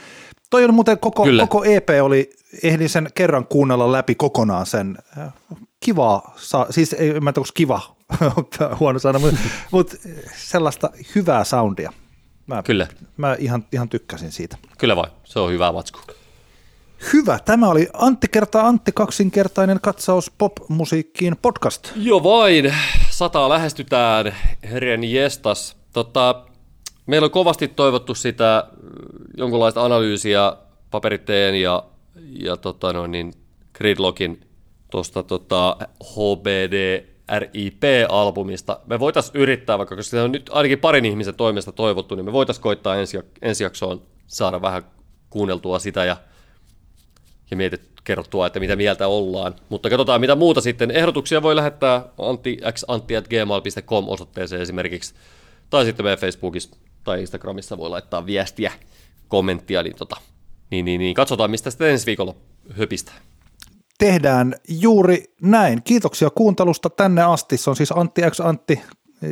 Speaker 3: Toi on muuten koko, koko EP oli, ehdin sen kerran kuunnella läpi kokonaan sen. Kiva, siis ei, mä tiedä, kiva, huono sana, mutta, mutta sellaista hyvää soundia. Mä,
Speaker 2: Kyllä.
Speaker 3: Mä ihan, ihan tykkäsin siitä.
Speaker 2: Kyllä vai, se on hyvä matsku.
Speaker 3: Hyvä. Tämä oli Antti kertaa Antti kaksinkertainen katsaus popmusiikkiin podcast.
Speaker 2: Joo vain. Sataa lähestytään. Herren jestas. Tota, meillä on kovasti toivottu sitä jonkunlaista analyysiä paperitteen ja, ja tota noin, niin Gridlockin tuosta tota HBD RIP-albumista. Me voitaisiin yrittää, vaikka koska se on nyt ainakin parin ihmisen toimesta toivottu, niin me voitaisiin koittaa ensi, ensi jaksoon saada vähän kuunneltua sitä ja ja mietit kerrottua, että mitä mieltä ollaan. Mutta katsotaan mitä muuta sitten. Ehdotuksia voi lähettää antixantti.gmail.com osoitteeseen esimerkiksi, tai sitten meidän Facebookissa tai Instagramissa voi laittaa viestiä, kommenttia, niin, tota, niin, niin, niin katsotaan, mistä sitten ensi viikolla höpistä.
Speaker 3: Tehdään juuri näin. Kiitoksia kuuntelusta tänne asti. Se on siis Antti X Antti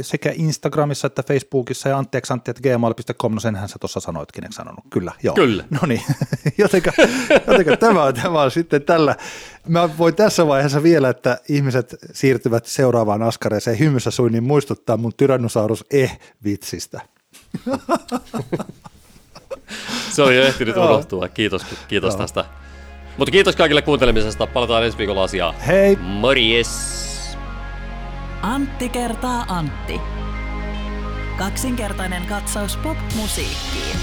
Speaker 3: sekä Instagramissa että Facebookissa ja anttiaksantti.gmail.com, no senhän sä tuossa sanoitkin, eikö sanonut? Kyllä, joo.
Speaker 2: Kyllä.
Speaker 3: No niin, jotenka, jotenka tämä, on, tämä on sitten tällä. Mä voin tässä vaiheessa vielä, että ihmiset siirtyvät seuraavaan askareeseen hymyssä suin, niin muistuttaa mun Tyrannosaurus eh-vitsistä.
Speaker 2: Se on jo ehtinyt unohtua. Kiitos, kiitos tästä. Mutta kiitos kaikille kuuntelemisesta. Palataan ensi viikolla asiaa.
Speaker 3: Hei!
Speaker 2: Morjes!
Speaker 1: Antti kertaa Antti. Kaksinkertainen katsaus pop-musiikkiin.